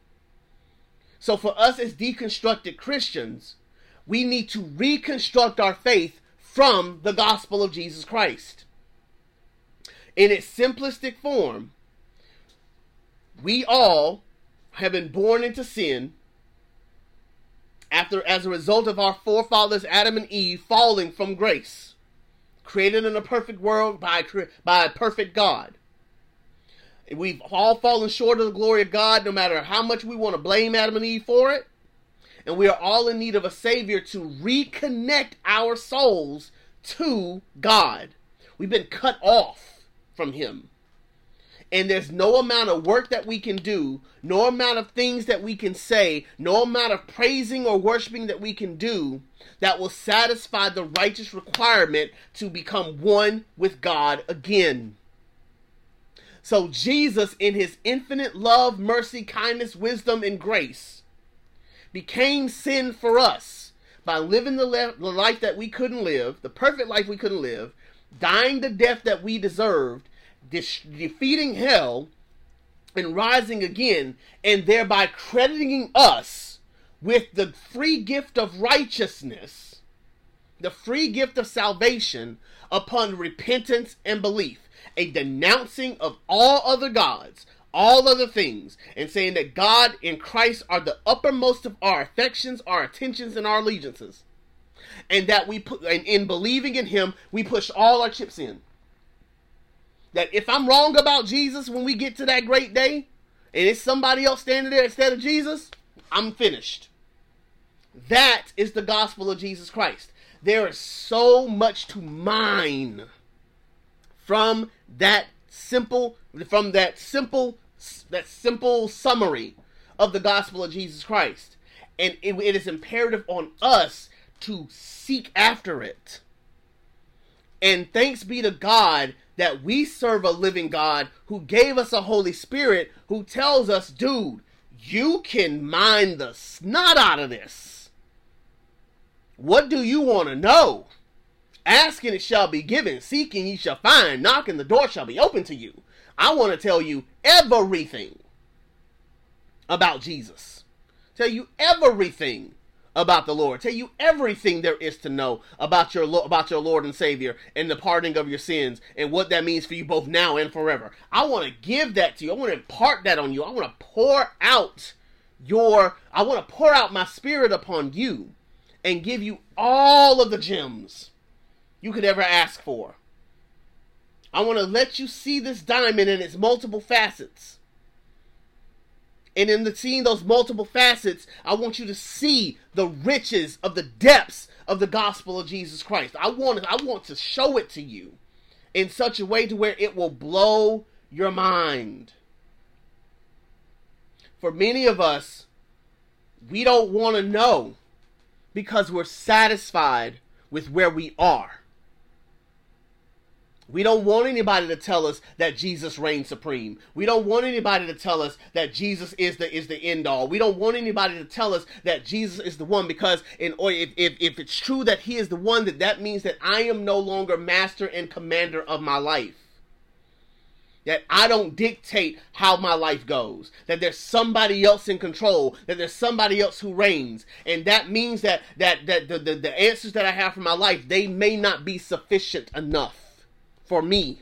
So for us as deconstructed Christians, we need to reconstruct our faith from the gospel of Jesus Christ. In its simplistic form, we all have been born into sin after as a result of our forefathers Adam and Eve falling from grace, created in a perfect world by by a perfect God. We've all fallen short of the glory of God, no matter how much we want to blame Adam and Eve for it. And we are all in need of a Savior to reconnect our souls to God. We've been cut off from Him. And there's no amount of work that we can do, no amount of things that we can say, no amount of praising or worshiping that we can do that will satisfy the righteous requirement to become one with God again. So, Jesus, in his infinite love, mercy, kindness, wisdom, and grace, became sin for us by living the, le- the life that we couldn't live, the perfect life we couldn't live, dying the death that we deserved, de- defeating hell and rising again, and thereby crediting us with the free gift of righteousness, the free gift of salvation upon repentance and belief, a denouncing of all other gods, all other things, and saying that God and Christ are the uppermost of our affections, our attentions, and our allegiances. And that we put, and in believing in Him, we push all our chips in that if I'm wrong about Jesus when we get to that great day, and it's somebody else standing there instead of Jesus, I'm finished. That is the gospel of Jesus Christ. There is so much to mine from that simple from that simple that simple summary of the gospel of Jesus Christ. And it, it is imperative on us to seek after it. And thanks be to God that we serve a living God who gave us a Holy Spirit who tells us, dude, you can mine the snot out of this. What do you want to know? Asking it shall be given, seeking ye shall find, knocking the door shall be open to you. I want to tell you everything about Jesus. Tell you everything about the Lord. Tell you everything there is to know about your about your Lord and Savior and the pardoning of your sins and what that means for you both now and forever. I want to give that to you. I want to impart that on you. I want to pour out your I want to pour out my spirit upon you and give you all of the gems you could ever ask for. I want to let you see this diamond in its multiple facets. And in seeing those multiple facets, I want you to see the riches of the depths of the gospel of Jesus Christ. I want I want to show it to you in such a way to where it will blow your mind. For many of us, we don't want to know because we're satisfied with where we are. We don't want anybody to tell us that Jesus reigns supreme. We don't want anybody to tell us that Jesus is the is the end all. We don't want anybody to tell us that Jesus is the one because in or if, if, if it's true that he is the one, that that means that I am no longer master and commander of my life. That I don't dictate how my life goes. That there's somebody else in control. That there's somebody else who reigns. And that means that that, that the, the, the answers that I have for my life, they may not be sufficient enough for me.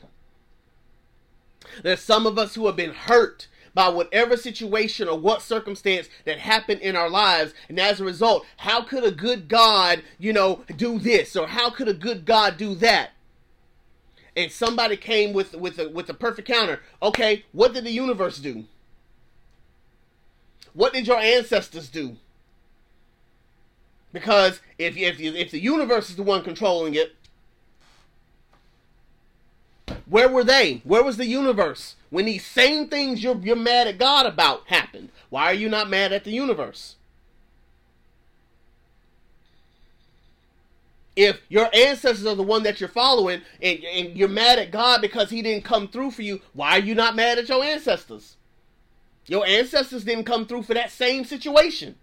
There's some of us who have been hurt by whatever situation or what circumstance that happened in our lives. And as a result, how could a good God, you know, do this? Or how could a good God do that? And somebody came with with a, with a perfect counter. Okay, what did the universe do? What did your ancestors do? Because if if if the universe is the one controlling it, where were they? Where was the universe when these same things you're you're mad at God about happened? Why are you not mad at the universe? If your ancestors are the one that you're following and, and you're mad at God because he didn't come through for you, why are you not mad at your ancestors? Your ancestors didn't come through for that same situation.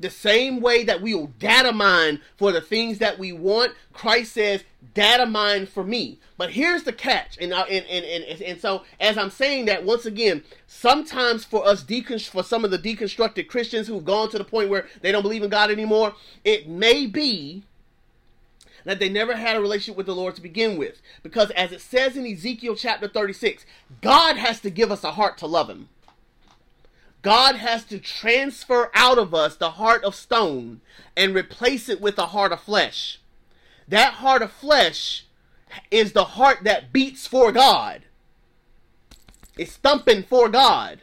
The same way that we will data mine for the things that we want, Christ says, data mine for me. But here's the catch. And, and, and, and, and so, as I'm saying that, once again, sometimes for us, for some of the deconstructed Christians who've gone to the point where they don't believe in God anymore, it may be that they never had a relationship with the Lord to begin with. Because as it says in Ezekiel chapter 36, God has to give us a heart to love Him. God has to transfer out of us the heart of stone and replace it with a heart of flesh. That heart of flesh is the heart that beats for God. It's thumping for God.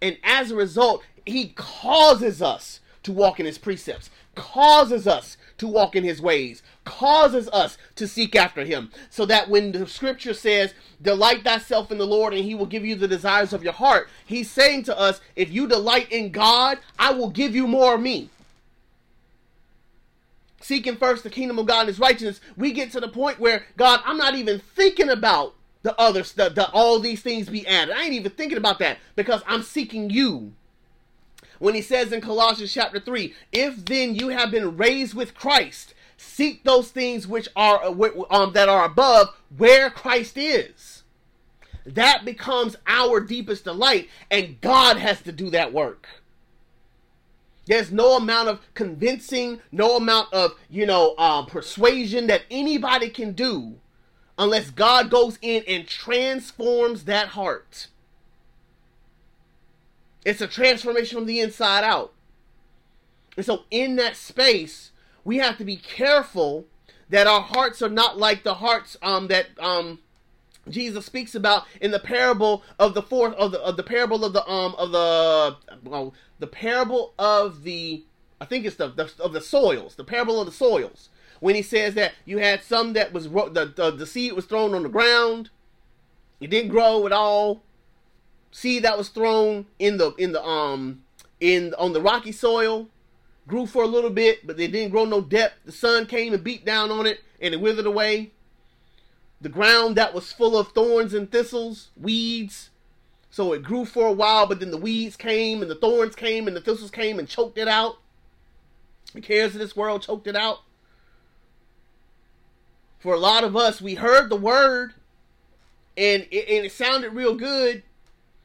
And as a result, He causes us to walk in His precepts, causes us to walk in his ways, causes us to seek after him. So that when the scripture says, Delight thyself in the Lord, and he will give you the desires of your heart, he's saying to us, If you delight in God, I will give you more of me. Seeking first the kingdom of God and his righteousness, we get to the point where, God, I'm not even thinking about the others, the, the all these things be added. I ain't even thinking about that because I'm seeking you when he says in Colossians chapter 3, if then you have been raised with Christ, seek those things which are um, that are above where Christ is. That becomes our deepest delight, and God has to do that work. There's no amount of convincing, no amount of, you know, uh, persuasion that anybody can do unless God goes in and transforms that heart. It's a transformation from the inside out. And so, in that space, we have to be careful that our hearts are not like the hearts um, that um, Jesus speaks about in the parable of the fourth of the of the parable of the um of the well the parable of the I think it's the, the of the soils the parable of the soils. When he says that you had some that was the, the the seed was thrown on the ground. It didn't grow at all seed that was thrown in the in the um in on the rocky soil grew for a little bit, but they didn't grow no depth. The sun came and beat down on it, and it withered away. The ground that was full of thorns and thistles, weeds, so it grew for a while, but then the weeds came and the thorns came and the thistles came and choked it out. The cares of this world choked it out. For a lot of us, we heard the word and it, and it sounded real good,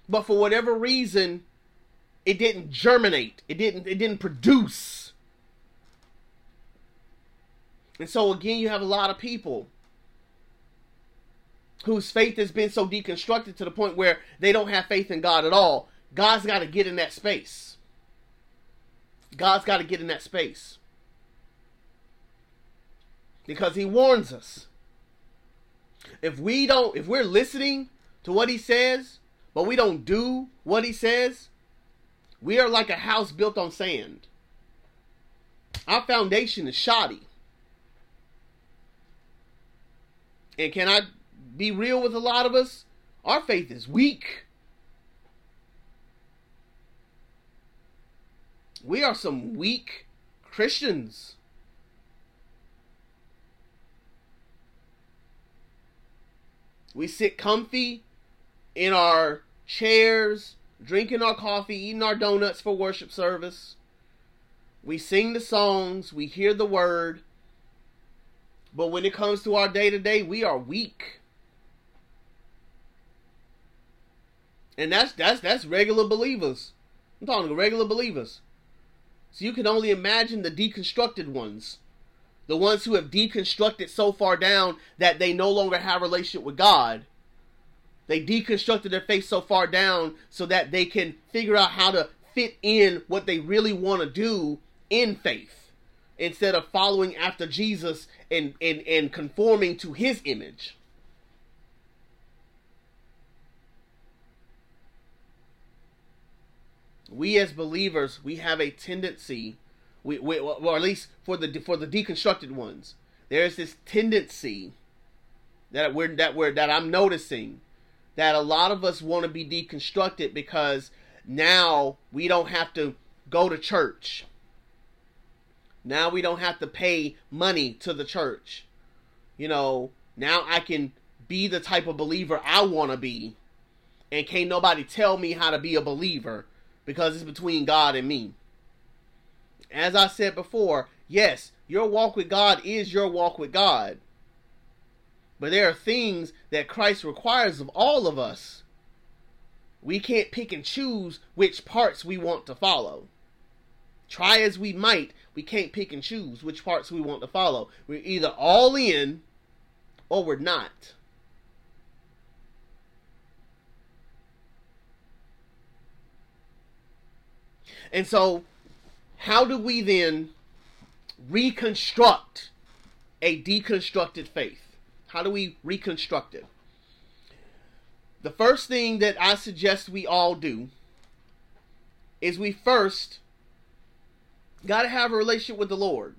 but for whatever reason, it didn't germinate. It didn't it didn't produce. And so again, you have a lot of people whose faith has been so deconstructed to the point where they don't have faith in God at all. God's got to get in that space. God's got to get in that space. Because he warns us. If we don't if we're listening to what he says, but we don't do what he says, we are like a house built on sand. Our foundation is shoddy. And can I be real with a lot of us? Our faith is weak. We are some weak Christians. We sit comfy in our chairs, drinking our coffee, eating our donuts for worship service. We sing the songs, we hear the word. But when it comes to our day to day, we are weak. And that's that's that's regular believers. I'm talking regular believers. So you can only imagine the deconstructed ones. The ones who have deconstructed so far down that they no longer have relationship with God they deconstructed their faith so far down so that they can figure out how to fit in what they really want to do in faith. instead of following after Jesus and, and, and conforming to his image. We as believers, we have a tendency, we, we or at least for the for the deconstructed ones, there's this tendency that we're that we're that I'm noticing that a lot of us want to be deconstructed because now we don't have to go to church. Now we don't have to pay money to the church. You know, now I can be the type of believer I want to be. And can't nobody tell me how to be a believer because it's between God and me. As I said before, yes, your walk with God is your walk with God. But there are things that Christ requires of all of us. We can't pick and choose which parts we want to follow. Try as we might, we can't pick and choose which parts we want to follow. We're either all in or we're not. And so, how do we then reconstruct a deconstructed faith? How do we reconstruct it? The first thing that I suggest we all do is we first got to have a relationship with the Lord.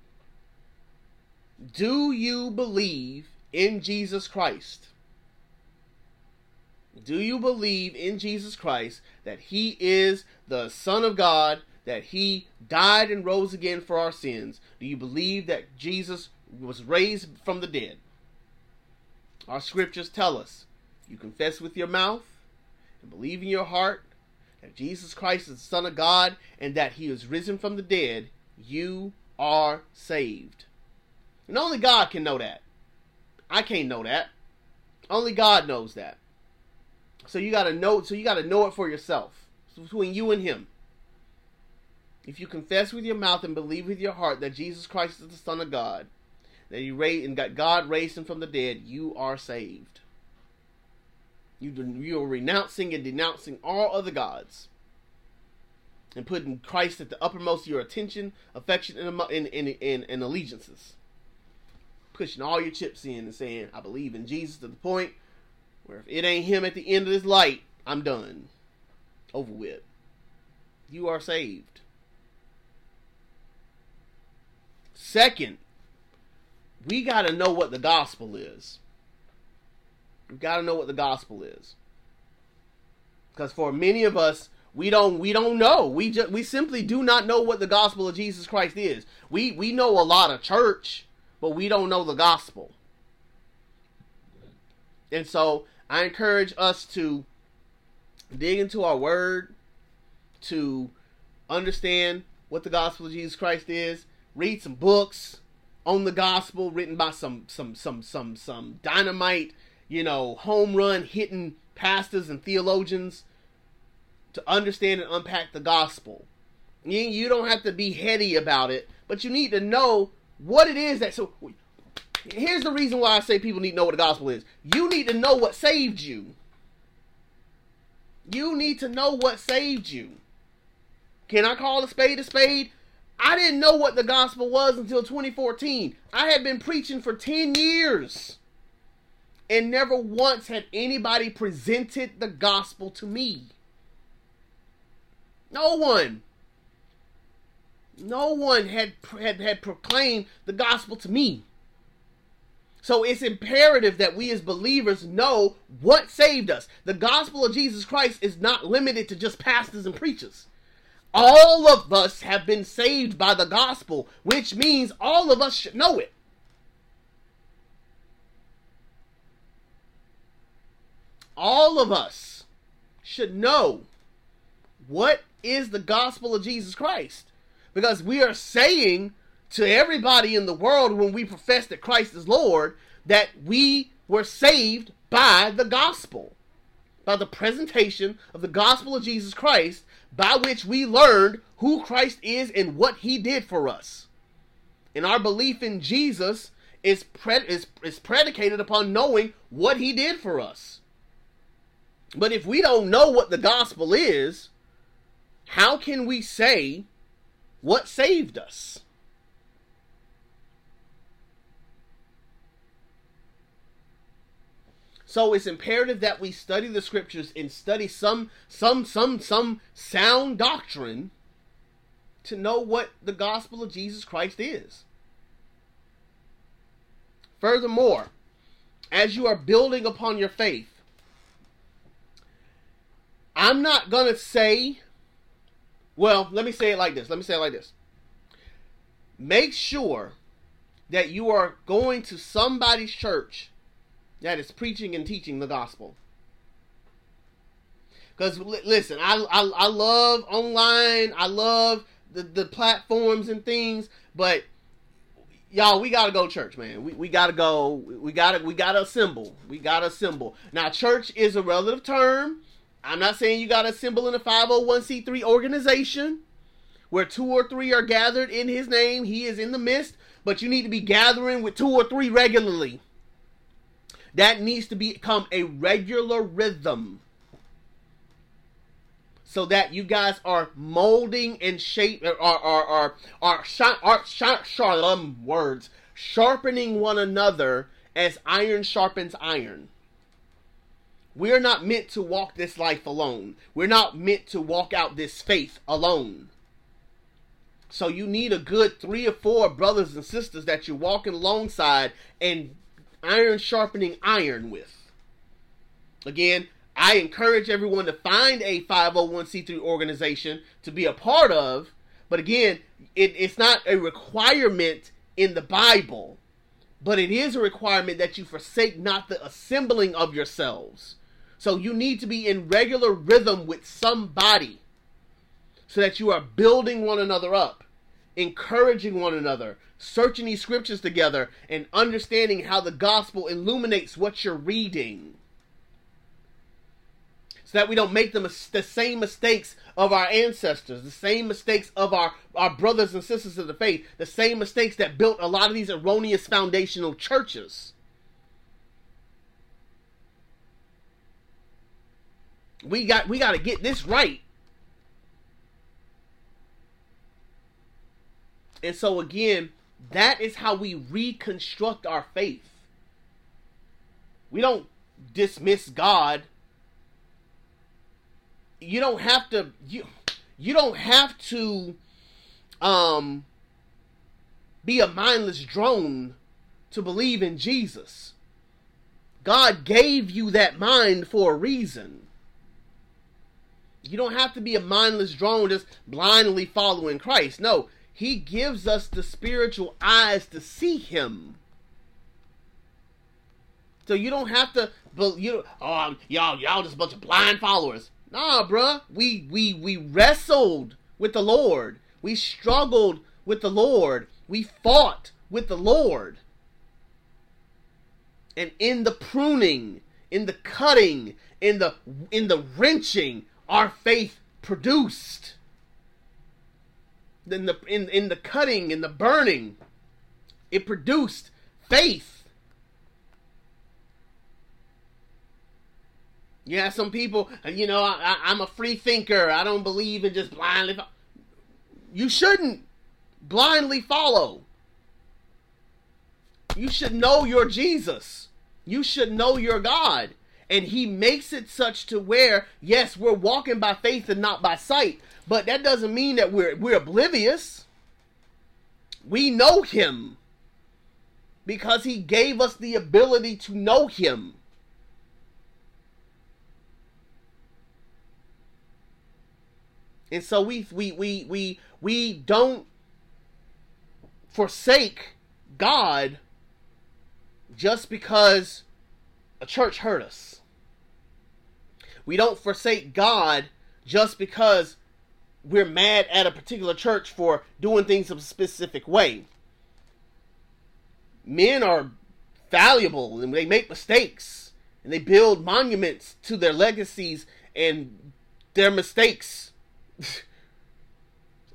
Do you believe in Jesus Christ? Do you believe in Jesus Christ that He is the Son of God, that He died and rose again for our sins? Do you believe that Jesus was raised from the dead? Our scriptures tell us you confess with your mouth and believe in your heart that Jesus Christ is the Son of God and that He is risen from the dead, you are saved. And only God can know that. I can't know that. Only God knows that. So you gotta know so you gotta know it for yourself. It's between you and him. If you confess with your mouth and believe with your heart that Jesus Christ is the Son of God, that he raised and got God raised him from the dead, you are saved. You you are renouncing and denouncing all other gods, and putting Christ at the uppermost of your attention, affection, and, and, and, and allegiances. Pushing all your chips in and saying, "I believe in Jesus" to the point where if it ain't Him at the end of this light, I'm done. Over with. You are saved. Second, we got to know what the gospel is. We got to know what the gospel is. Because for many of us, we don't we don't know. We just we simply do not know what the gospel of Jesus Christ is. We we know a lot of church, but we don't know the gospel. And so I encourage us to dig into our word, to understand what the gospel of Jesus Christ is, read some books, on the gospel written by some some some some some dynamite, you know, home run hitting pastors and theologians to understand and unpack the gospel. You, you don't have to be heady about it, but you need to know what it is that so here's the reason why I say people need to know what the gospel is. You need to know what saved you. You need to know what saved you. Can I call a spade a spade? I didn't know what the gospel was until 2014. I had been preaching for 10 years. And never once had anybody presented the gospel to me. No one. No one had, had, had proclaimed the gospel to me. So it's imperative that we as believers know what saved us. The gospel of Jesus Christ is not limited to just pastors and preachers. All of us have been saved by the gospel, which means all of us should know it. All of us should know what is the gospel of Jesus Christ. Because we are saying to everybody in the world when we profess that Christ is Lord that we were saved by the gospel, by the presentation of the gospel of Jesus Christ by which we learned who Christ is and what he did for us. And our belief in Jesus is, is, is predicated upon knowing what he did for us. But if we don't know what the gospel is, how can we say what saved us? So it's imperative that we study the scriptures and study some some some some sound doctrine to know what the gospel of Jesus Christ is. Furthermore, as you are building upon your faith, I'm not going to say, well, let me say it like this. Let me say it like this. Make sure that you are going to somebody's church that is preaching and teaching the gospel. Because listen, I, I I love online. I love the the platforms and things, but y'all, we gotta go church, man. We, we gotta go. We gotta we gotta assemble. We gotta assemble. Now, church is a relative term. I'm not saying you gotta assemble in a 501c3 organization where two or three are gathered in His name. He is in the midst, but you need to be gathering with two or three regularly. That needs to become a regular rhythm so that you guys are molding and shape are are are are, are, are, are um, words sharpening one another as iron sharpens iron. We're not meant to walk this life alone. We're not meant to walk out this faith alone. So you need a good three or four brothers and sisters that you're walking alongside and iron sharpening iron with. Again, I encourage everyone to find a 501c3 organization to be a part of. But again, it, it's not a requirement in the Bible, but it is a requirement that you forsake not the assembling of yourselves. So you need to be in regular rhythm with somebody so that you are building one another up, encouraging one another, searching these scriptures together, and understanding how the gospel illuminates what you're reading so that we don't make the, the same mistakes of our ancestors, the same mistakes of our, our brothers and sisters of the faith, the same mistakes that built a lot of these erroneous foundational churches. We got we got to get this right. And so again, that is how we reconstruct our faith. We don't dismiss God you don't have to you you don't have to um be a mindless drone to believe in Jesus. God gave you that mind for a reason. You don't have to be a mindless drone just blindly following Christ. No, he gives us the spiritual eyes to see him. So you don't have to but you oh y'all y'all just a bunch of blind followers. Nah, bruh. We we we wrestled with the Lord. We struggled with the Lord. We fought with the Lord. And in the pruning, in the cutting, in the in the wrenching, our faith produced. In the in, in the cutting, in the burning, it produced faith. Yeah, some people, uh, you know, I, am a free thinker. I don't believe in just blindly. Fo-. You shouldn't blindly follow. You should know your Jesus. You should know your God. And he makes it such to where, yes, we're walking by faith and not by sight. But that doesn't mean that we're we're oblivious. We know him because he gave us the ability to know him. And so we we we we we don't forsake God just because a church hurt us. We don't forsake God just because we're mad at a particular church for doing things a specific way. Men are valuable and they make mistakes and they build monuments to their legacies and their mistakes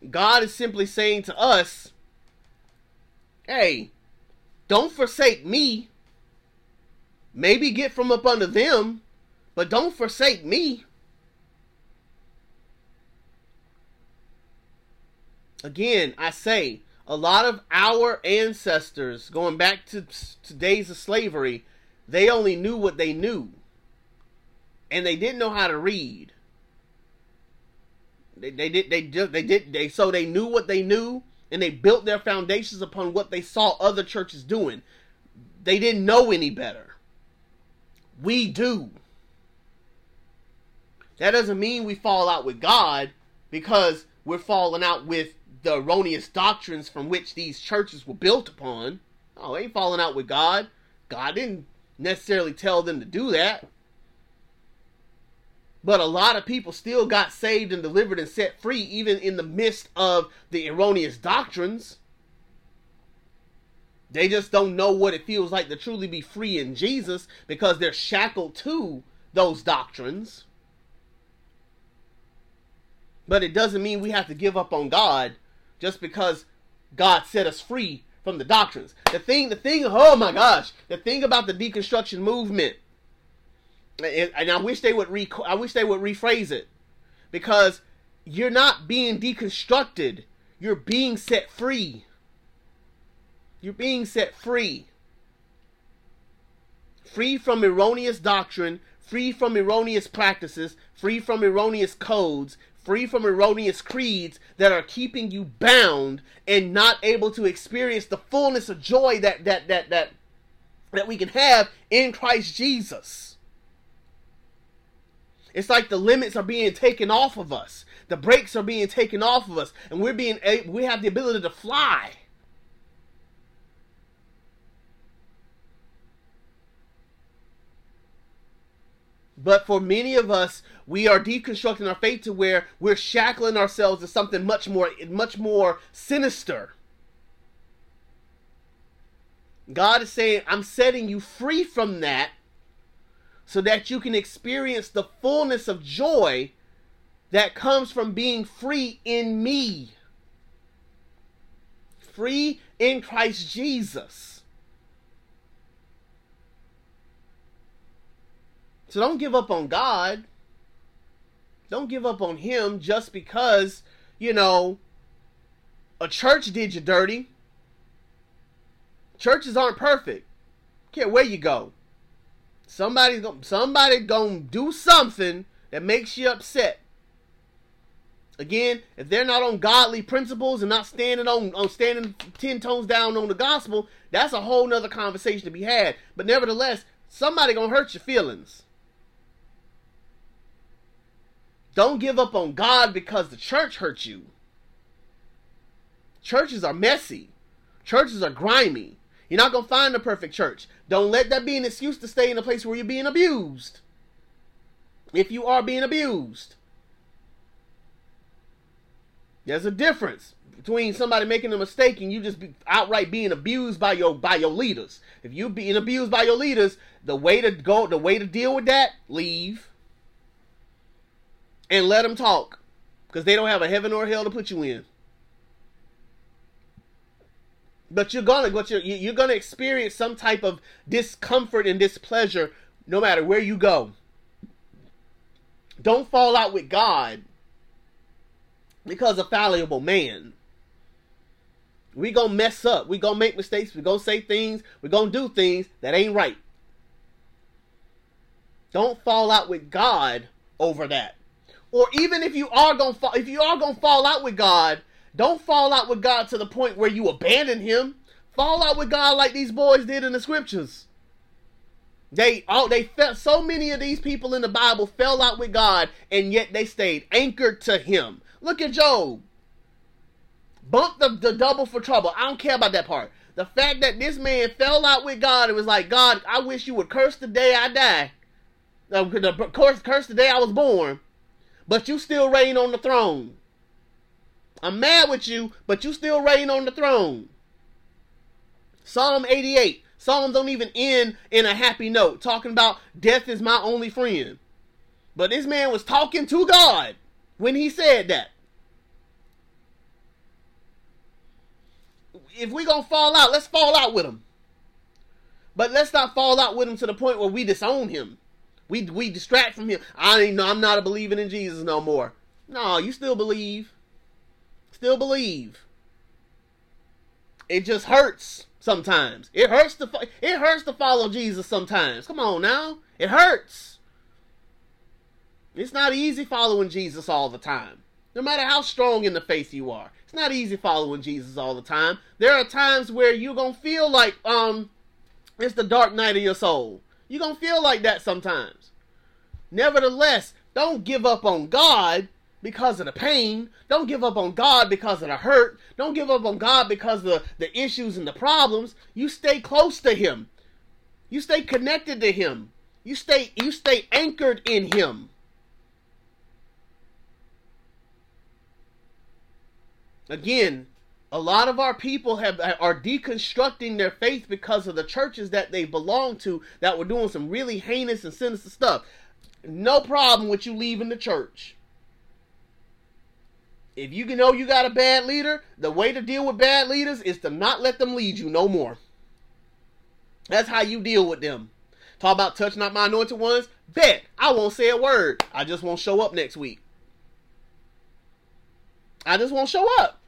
God is simply saying to us, hey, don't forsake me. Maybe get from up under them, but don't forsake me. Again, I say, a lot of our ancestors, going back to, to days of slavery, they only knew what they knew. And they didn't know how to read. They, they did they just they did they so they knew what they knew and they built their foundations upon what they saw other churches doing. They didn't know any better. We do. That doesn't mean we fall out with God because we're falling out with the erroneous doctrines from which these churches were built upon. Oh, they ain't falling out with God. God didn't necessarily tell them to do that. But a lot of people still got saved and delivered and set free, even in the midst of the erroneous doctrines. They just don't know what it feels like to truly be free in Jesus because they're shackled to those doctrines. But it doesn't mean we have to give up on God just because God set us free from the doctrines. The thing, the thing, oh my gosh, the thing about the deconstruction movement and I wish they would re I wish they would rephrase it. Because you're not being deconstructed. You're being set free. You're being set free. Free from erroneous doctrine free from erroneous practices free from erroneous codes free from erroneous creeds that are keeping you bound and not able to experience the fullness of joy that that that that that we can have in Christ Jesus it's like the limits are being taken off of us. The brakes are being taken off of us, and we're being we have the ability to fly. But for many of us, we are deconstructing our faith to where we're shackling ourselves to something much more much more sinister. God is saying, I'm setting you free from that so that you can experience the fullness of joy that comes from being free in me. Free in Christ Jesus. So don't give up on God. Don't give up on Him just because, you know, a church did you dirty. Churches aren't perfect. Care where you go. Somebody's gonna somebody gonna do something that makes you upset. Again, if they're not on godly principles and not standing on, on standing ten tones down on the gospel, that's a whole nother conversation to be had. But nevertheless, somebody gonna hurt your feelings. Don't give up on God because the church hurt you. Churches are messy. Churches are grimy. You're not going to find the perfect church. Don't let that be an excuse to stay in a place where you're being abused. If you are being abused, there's a difference between somebody making a mistake and you just be outright being abused by your by your leaders. If you be being abused by your leaders, the way to go, the way to deal with that, leave and let them talk because they don't have a heaven or hell to put you in. But you're gonna, but you're, you're gonna experience some type of discomfort and displeasure no matter where you go. Don't fall out with God because of fallible man. We gonna mess up. We gonna make mistakes. We gonna say things. We gonna do things that ain't right. Don't fall out with God over that. Or even if you are gonna fall, if you are gonna fall out with God, don't fall out with God to the point where you abandon him. Fall out with God like these boys did in the scriptures. They all they felt so many of these people in the Bible fell out with God and yet they stayed anchored to him. Look at Job. Bump the, the double for trouble. I don't care about that part. The fact that this man fell out with God it was like, God, I wish you would curse the day I die. Uh, curse, curse the day I was born. But you still reign on the throne. I'm mad with you, but you still reign on the throne. Psalm 88. Psalms don't even end in a happy note, talking about death is my only friend. But this man was talking to God when he said that. If we gonna fall out, let's fall out with him. But let's not fall out with him to the point where we disown him. We we distract from him. I ain't I'm not a believing in Jesus no more. No, you still believe. Still believe. It just hurts sometimes. It hurts to it hurts to follow Jesus sometimes. Come on now. It hurts. It's not easy following Jesus all the time. No matter how strong in the faith you are. It's not easy following Jesus all the time. There are times where you're going to feel like um it's the dark night of your soul. You're going to feel like that sometimes. Nevertheless, don't give up on God because of the pain. Don't give up on God because of the hurt. Don't give up on God because of the, the issues and the problems. You stay close to him. You stay connected to him. You stay you stay anchored in him. Again, a lot of our people have are deconstructing their faith because of the churches that they belong to that were doing some really heinous and sinister stuff. No problem with you leaving the church. If you know you got a bad leader, the way to deal with bad leaders is to not let them lead you no more. That's how you deal with them. Talk about touch not my anointed ones. Bet I won't say a word. I just won't show up next week. I just won't show up.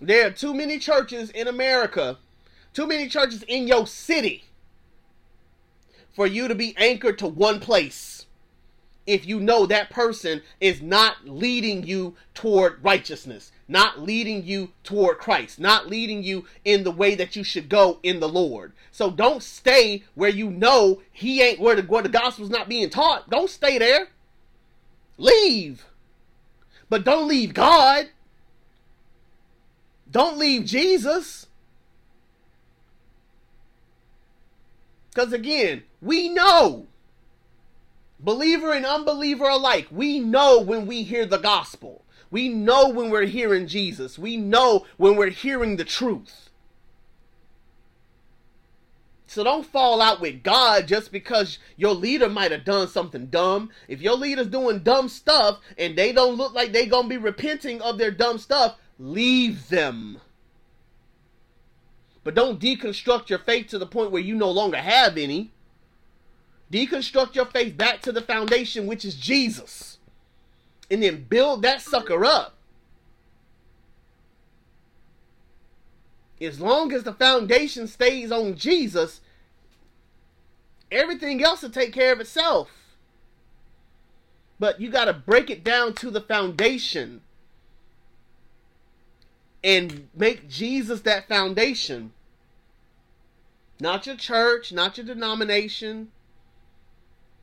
There are too many churches in America, too many churches in your city for you to be anchored to one place if you know that person is not leading you toward righteousness, not leading you toward Christ, not leading you in the way that you should go in the Lord. So don't stay where you know he ain't where the where the gospel's not being taught. Don't stay there. Leave. But don't leave God. Don't leave Jesus. Because again, we know, believer and unbeliever alike, we know when we hear the gospel. We know when we're hearing Jesus. We know when we're hearing the truth. So don't fall out with God just because your leader might have done something dumb. If your leader's doing dumb stuff and they don't look like they're going to be repenting of their dumb stuff, leave them. But don't deconstruct your faith to the point where you no longer have any. Deconstruct your faith back to the foundation, which is Jesus. And then build that sucker up. As long as the foundation stays on Jesus, everything else will take care of itself. But you got to break it down to the foundation and make Jesus that foundation. Not your church, not your denomination.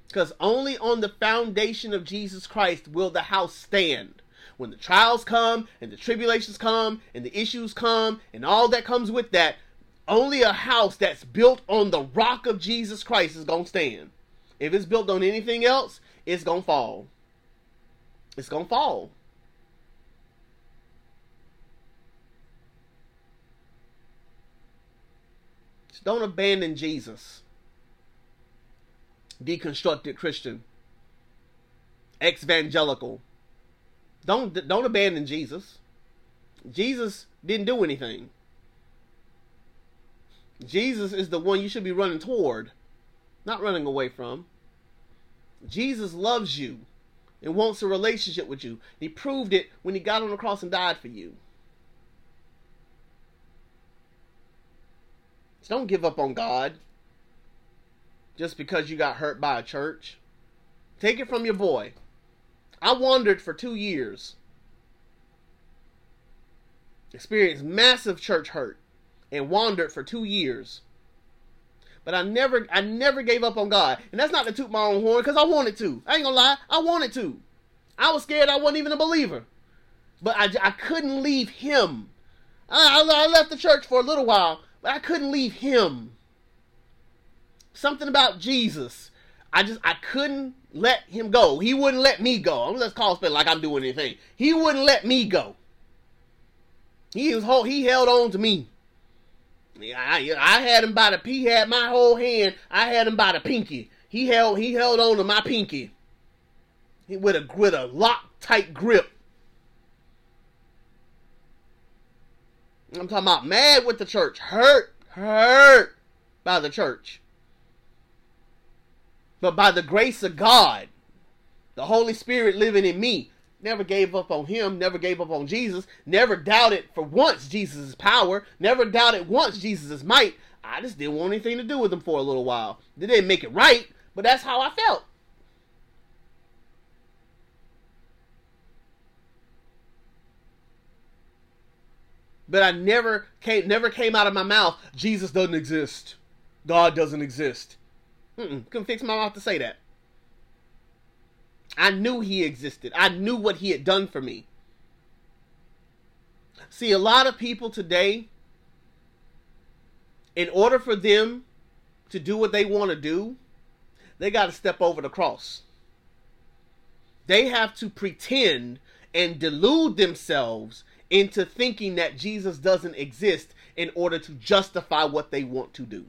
Because only on the foundation of Jesus Christ will the house stand. When the trials come and the tribulations come and the issues come and all that comes with that, only a house that's built on the rock of Jesus Christ is going to stand. If it's built on anything else, it's going to fall. It's going to fall. Don't abandon Jesus. Deconstructed Christian. Evangelical. Don't don't abandon Jesus. Jesus didn't do anything. Jesus is the one you should be running toward, not running away from. Jesus loves you and wants a relationship with you. He proved it when he got on the cross and died for you. So don't give up on God just because you got hurt by a church. Take it from your boy. I wandered for two years, experienced massive church hurt, and wandered for two years. But I never, I never gave up on God, and that's not to toot my own horn because I wanted to. I ain't gonna lie, I wanted to. I was scared I wasn't even a believer, but I, I couldn't leave Him. I, I left the church for a little while, but I couldn't leave him. Something about Jesus. I just I couldn't let him go. He wouldn't let me go. I'm let's call it like I'm doing anything. He wouldn't let me go. He was whole, he held on to me. I, I had him by the he had my whole hand. I had him by the pinky. He held he held on to my pinky. He, with a with a lock tight grip. I'm talking about mad with the church, hurt, hurt by the church. But by the grace of God, the Holy Spirit living in me, never gave up on him, never gave up on Jesus, never doubted for once Jesus' power, never doubted once Jesus' might. I just didn't want anything to do with him for a little while. They didn't make it right, but that's how I felt. But I never came never came out of my mouth, Jesus doesn't exist. God doesn't exist. Mm-mm, couldn't fix my mouth to say that. I knew he existed. I knew what he had done for me. See, a lot of people today, in order for them to do what they want to do, they got to step over the cross. They have to pretend and delude themselves into thinking that Jesus doesn't exist in order to justify what they want to do.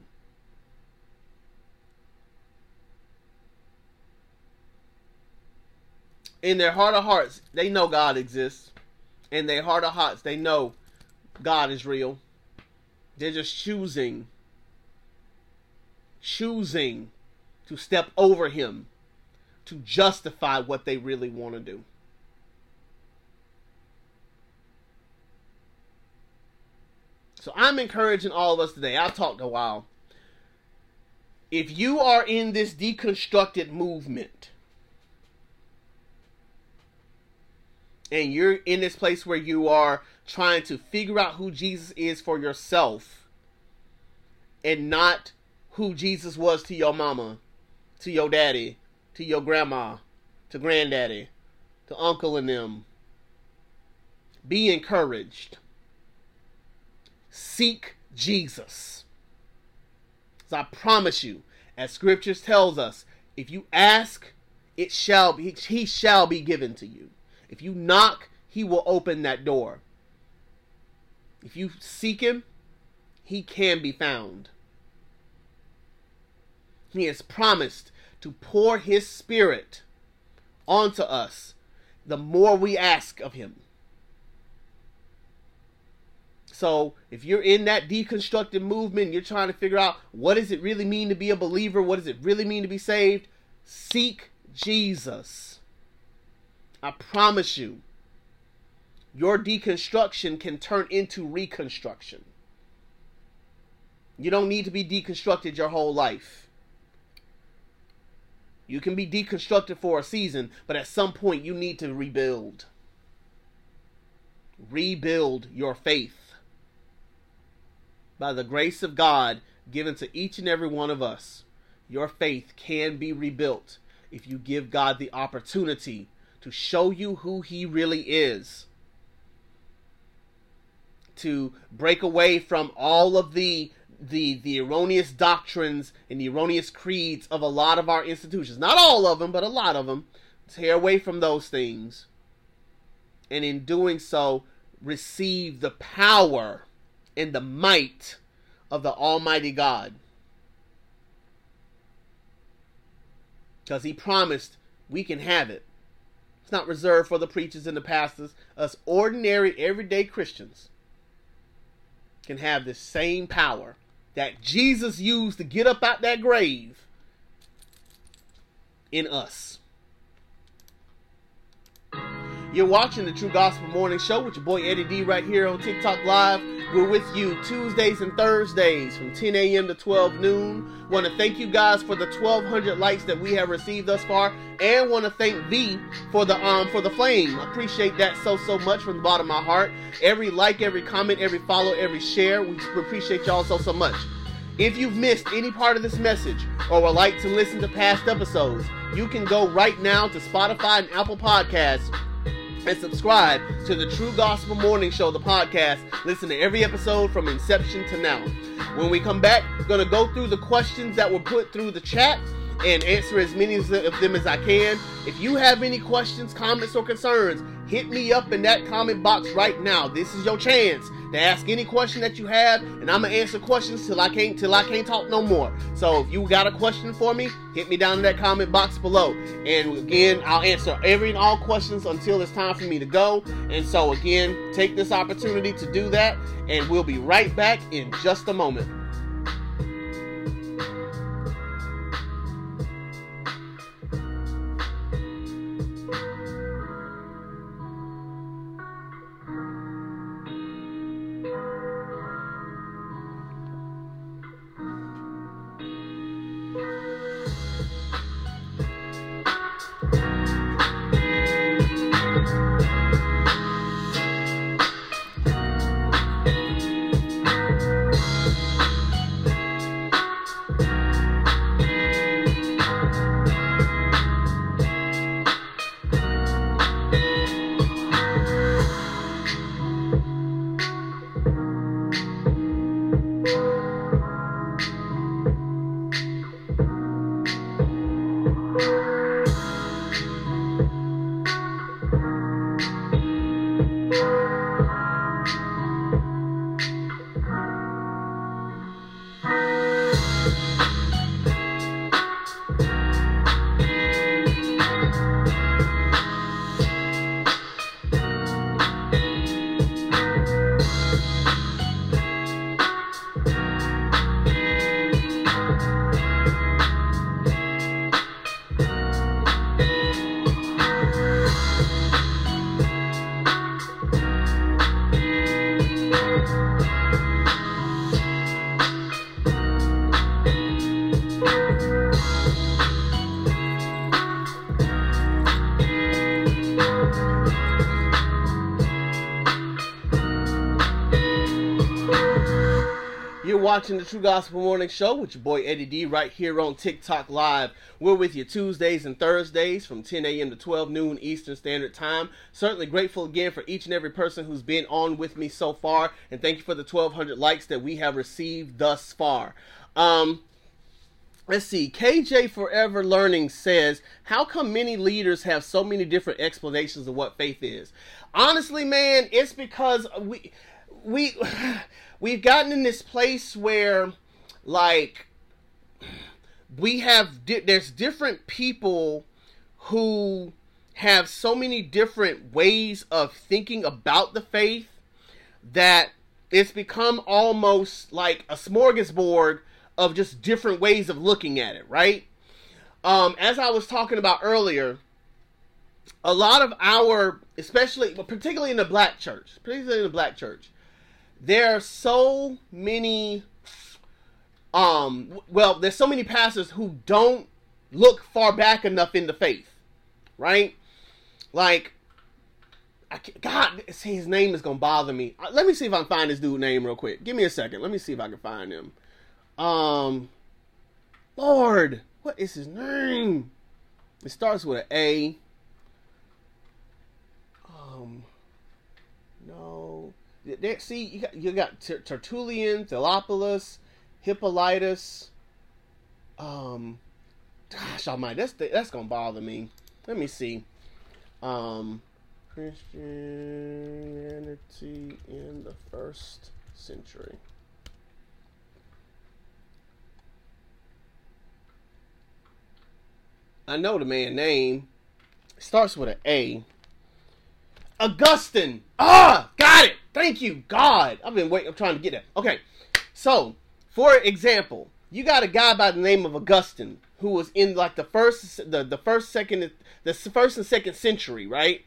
in their heart of hearts, they know God exists. In their heart of hearts, they know God is real. They're just choosing, choosing to step over Him to justify what they really want to do. So I'm encouraging all of us today. I've talked a while. If you are in this deconstructed movement, and you're in this place where you are trying to figure out who Jesus is for yourself and not who Jesus was to your mama, to your daddy, to your grandma, to granddaddy, to uncle and them. Be encouraged. Seek Jesus. So I promise you, as scriptures tells us, if you ask, it shall be he shall be given to you. If you knock, he will open that door. If you seek him, he can be found. He has promised to pour his spirit onto us the more we ask of him. So, if you're in that deconstructed movement, you're trying to figure out what does it really mean to be a believer? What does it really mean to be saved? Seek Jesus. I promise you, your deconstruction can turn into reconstruction. You don't need to be deconstructed your whole life. You can be deconstructed for a season, but at some point you need to rebuild. Rebuild your faith. By the grace of God given to each and every one of us, your faith can be rebuilt if you give God the opportunity to show you who he really is. To break away from all of the the the erroneous doctrines and the erroneous creeds of a lot of our institutions. Not all of them, but a lot of them. Tear away from those things. And in doing so, receive the power and the might of the Almighty God. Because he promised we can have it. It's not reserved for the preachers and the pastors. Us ordinary, everyday Christians can have this same power that Jesus used to get up out that grave in us. You're watching the True Gospel Morning Show with your boy Eddie D right here on TikTok Live. We're with you Tuesdays and Thursdays from 10 a.m. to 12 noon. Want to thank you guys for the 1,200 likes that we have received thus far, and want to thank V for the um for the flame. I appreciate that so so much from the bottom of my heart. Every like, every comment, every follow, every share, we appreciate y'all so so much. If you've missed any part of this message or would like to listen to past episodes, you can go right now to Spotify and Apple Podcasts and subscribe to the True Gospel Morning Show, the podcast. Listen to every episode from inception to now. When we come back, we're going to go through the questions that were put through the chat and answer as many of them as I can. If you have any questions, comments, or concerns, hit me up in that comment box right now. This is your chance to ask any question that you have, and I'm gonna answer questions till I can't till I can't talk no more. So if you got a question for me, hit me down in that comment box below. And again, I'll answer every and all questions until it's time for me to go. And so again, take this opportunity to do that, and we'll be right back in just a moment. Watching the True Gospel Morning Show with your boy Eddie D right here on TikTok Live. We're with you Tuesdays and Thursdays from 10 a.m. to 12 noon Eastern Standard Time. Certainly grateful again for each and every person who's been on with me so far, and thank you for the 1,200 likes that we have received thus far. Um, Let's see. KJ Forever Learning says, How come many leaders have so many different explanations of what faith is? Honestly, man, it's because we we we've gotten in this place where like we have there's different people who have so many different ways of thinking about the faith that it's become almost like a smorgasbord of just different ways of looking at it, right? Um, as I was talking about earlier, a lot of our, especially, particularly in the black church, particularly in the black church, there are so many, um, well, there's so many pastors who don't look far back enough in the faith, right? Like, I God, see, his name is gonna bother me. Uh, let me see if I can find this dude name real quick. Give me a second. Let me see if I can find him. Um, Lord, what is his name? It starts with an A. Um, no. See, you got you got Tertullian, Theophilus, Hippolytus. Um, gosh, almighty, that's that's gonna bother me. Let me see. Um, Christianity in the first century. I know the man name. Starts with an A. Augustine. Ah, got it. Thank you, God. I've been waiting. I'm trying to get that. Okay, so for example, you got a guy by the name of Augustine who was in like the first, the the first, second, the first and second century, right?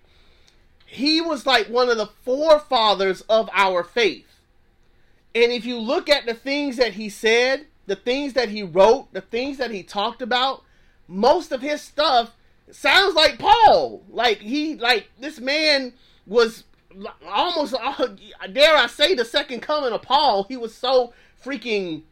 He was like one of the forefathers of our faith. And if you look at the things that he said, the things that he wrote, the things that he talked about, most of his stuff sounds like Paul. Like he, like this man was almost, uh, dare I say, the second coming of Paul. He was so freaking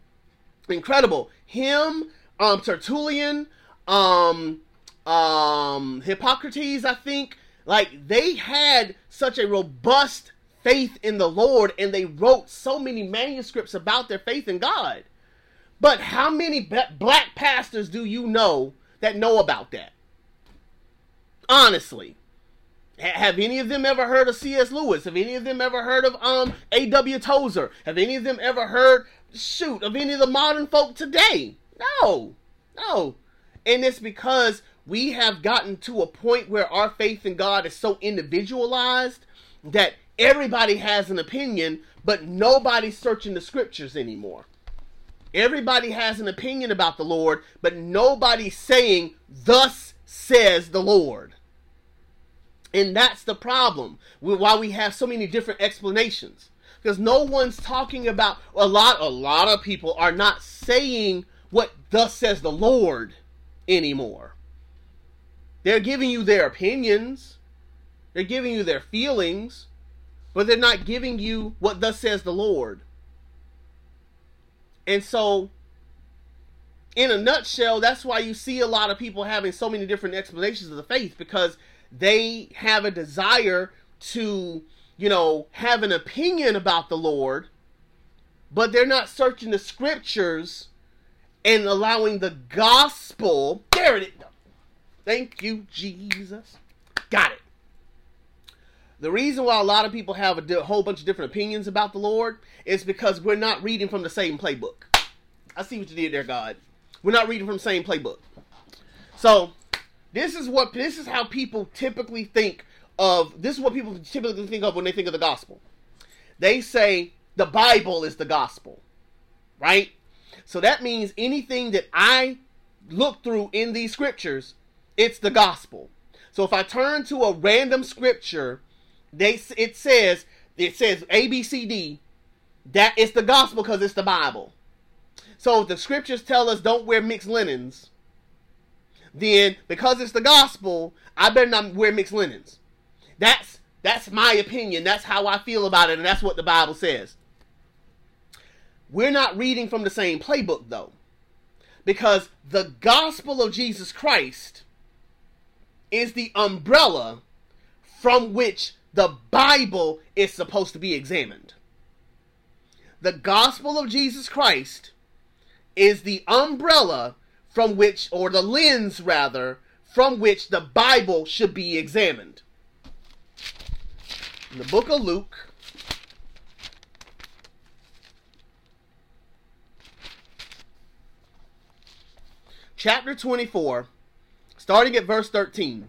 incredible. Him, um, Tertullian, um, um, Hippocrates, I think, like they had such a robust faith in the Lord, and they wrote so many manuscripts about their faith in God. But how many black pastors do you know that know about that. Honestly. Have any of them ever heard of C.S. Lewis? Have any of them ever heard of um A.W. Tozer? Have any of them ever heard shoot of any of the modern folk today? No. No. And it's because we have gotten to a point where our faith in God is so individualized that everybody has an opinion, but nobody's searching the scriptures anymore. Everybody has an opinion about the Lord, but nobody's saying, Thus says the Lord. And that's the problem with why we have so many different explanations. Because no one's talking about a lot a lot of people are not saying what thus says the Lord anymore. They're giving you their opinions. They're giving you their feelings, but they're not giving you what thus says the Lord. And so, in a nutshell, that's why you see a lot of people having so many different explanations of the faith because they have a desire to, you know, have an opinion about the Lord, but they're not searching the scriptures and allowing the gospel. There it is. Thank you, Jesus. Got it. The reason why a lot of people have a whole bunch of different opinions about the Lord is because we're not reading from the same playbook. I see what you did there, God. We're not reading from the same playbook. So, this is what this is how people typically think of this is what people typically think of when they think of the gospel. They say the Bible is the gospel. Right? So that means anything that I look through in these scriptures, it's the gospel. So if I turn to a random scripture they it says it says A B C D, that is the gospel because it's the Bible. So the scriptures tell us don't wear mixed linens, then because it's the gospel, I better not wear mixed linens. That's that's my opinion. That's how I feel about it, and that's what the Bible says. we're not reading from the same playbook though. Because the gospel of Jesus Christ is the umbrella from which the Bible is supposed to be examined. The gospel of Jesus Christ is the umbrella from which, or the lens rather, from which the Bible should be examined. In the book of Luke, chapter 24, starting at verse 13.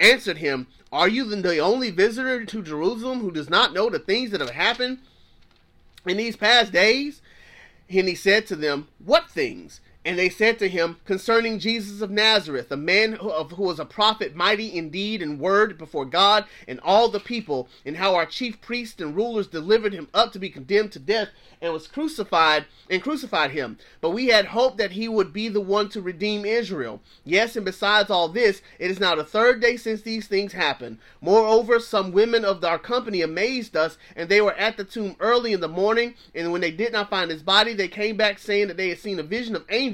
answered him, Are you the only visitor to Jerusalem who does not know the things that have happened in these past days? And he said to them, What things? And they said to him, Concerning Jesus of Nazareth, a man who, of, who was a prophet, mighty in deed and word before God and all the people, and how our chief priests and rulers delivered him up to be condemned to death and was crucified and crucified him. But we had hoped that he would be the one to redeem Israel. Yes, and besides all this, it is now the third day since these things happened. Moreover, some women of our company amazed us, and they were at the tomb early in the morning, and when they did not find his body, they came back saying that they had seen a vision of angels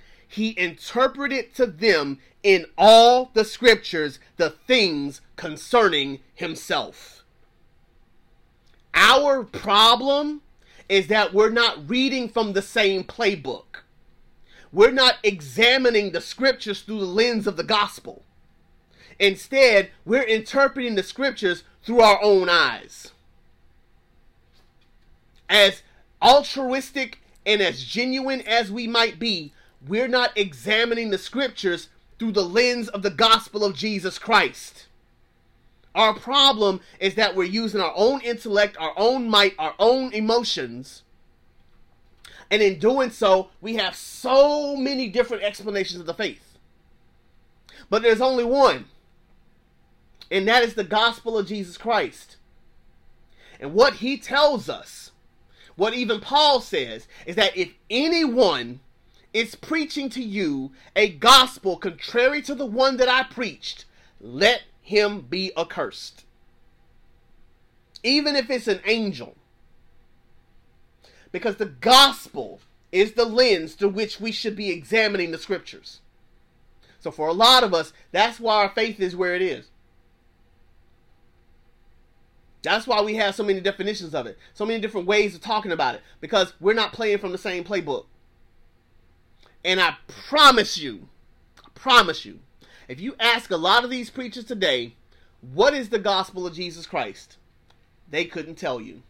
he interpreted to them in all the scriptures the things concerning himself. Our problem is that we're not reading from the same playbook. We're not examining the scriptures through the lens of the gospel. Instead, we're interpreting the scriptures through our own eyes. As altruistic and as genuine as we might be, we're not examining the scriptures through the lens of the gospel of Jesus Christ. Our problem is that we're using our own intellect, our own might, our own emotions. And in doing so, we have so many different explanations of the faith. But there's only one, and that is the gospel of Jesus Christ. And what he tells us, what even Paul says, is that if anyone is preaching to you a gospel contrary to the one that I preached, let him be accursed. Even if it's an angel. Because the gospel is the lens through which we should be examining the scriptures. So for a lot of us, that's why our faith is where it is. That's why we have so many definitions of it, so many different ways of talking about it, because we're not playing from the same playbook. And I promise you, I promise you, if you ask a lot of these preachers today, what is the gospel of Jesus Christ? They couldn't tell you.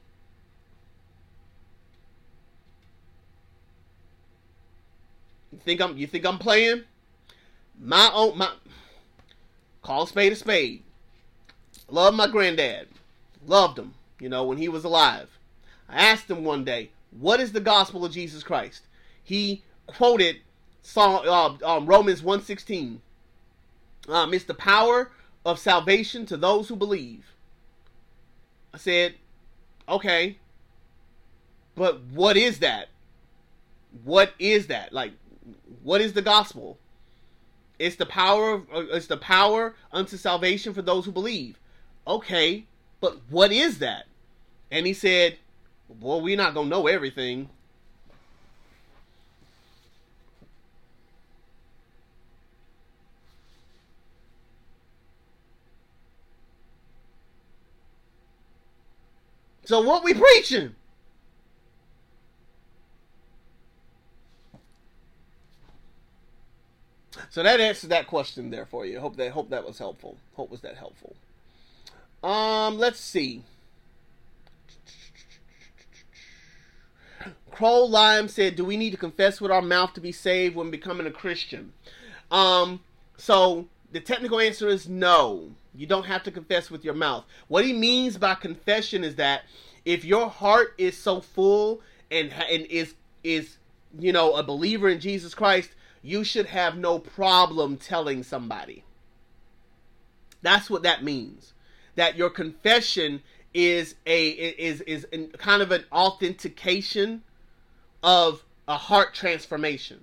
You think I'm you think I'm playing? My own my call spade a spade. Love my granddad. Loved him, you know, when he was alive. I asked him one day, what is the gospel of Jesus Christ? He quoted Psalm, uh, um, Romans 116. Um, it's the power of salvation to those who believe. I said, okay, but what is that? What is that? Like, what is the gospel? It's the power of, uh, it's the power unto salvation for those who believe. Okay, but what is that? And he said, well, we're not gonna know everything. So what we preaching? So that answers that question there for you. Hope that hope that was helpful. Hope was that helpful. Um, let's see. Crow Lime said, "Do we need to confess with our mouth to be saved when becoming a Christian?" Um, so the technical answer is no. You don't have to confess with your mouth. What he means by confession is that if your heart is so full and and is is you know a believer in Jesus Christ, you should have no problem telling somebody. That's what that means. That your confession is a is is kind of an authentication of a heart transformation.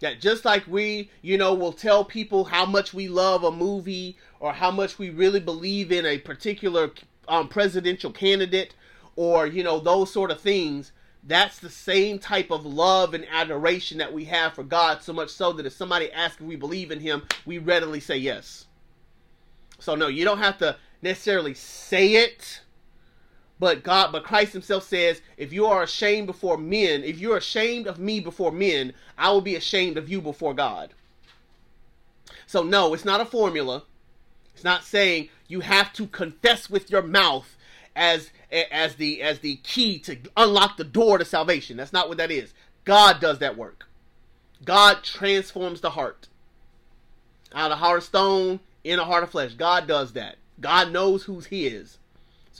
That just like we, you know, will tell people how much we love a movie or how much we really believe in a particular um, presidential candidate or, you know, those sort of things, that's the same type of love and adoration that we have for God, so much so that if somebody asks if we believe in Him, we readily say yes. So, no, you don't have to necessarily say it but God, but Christ himself says, if you are ashamed before men, if you're ashamed of me before men, I will be ashamed of you before God. So no, it's not a formula. It's not saying you have to confess with your mouth as as the as the key to unlock the door to salvation. That's not what that is. God does that work. God transforms the heart. Out of heart of stone, in a heart of flesh. God does that. God knows who's his.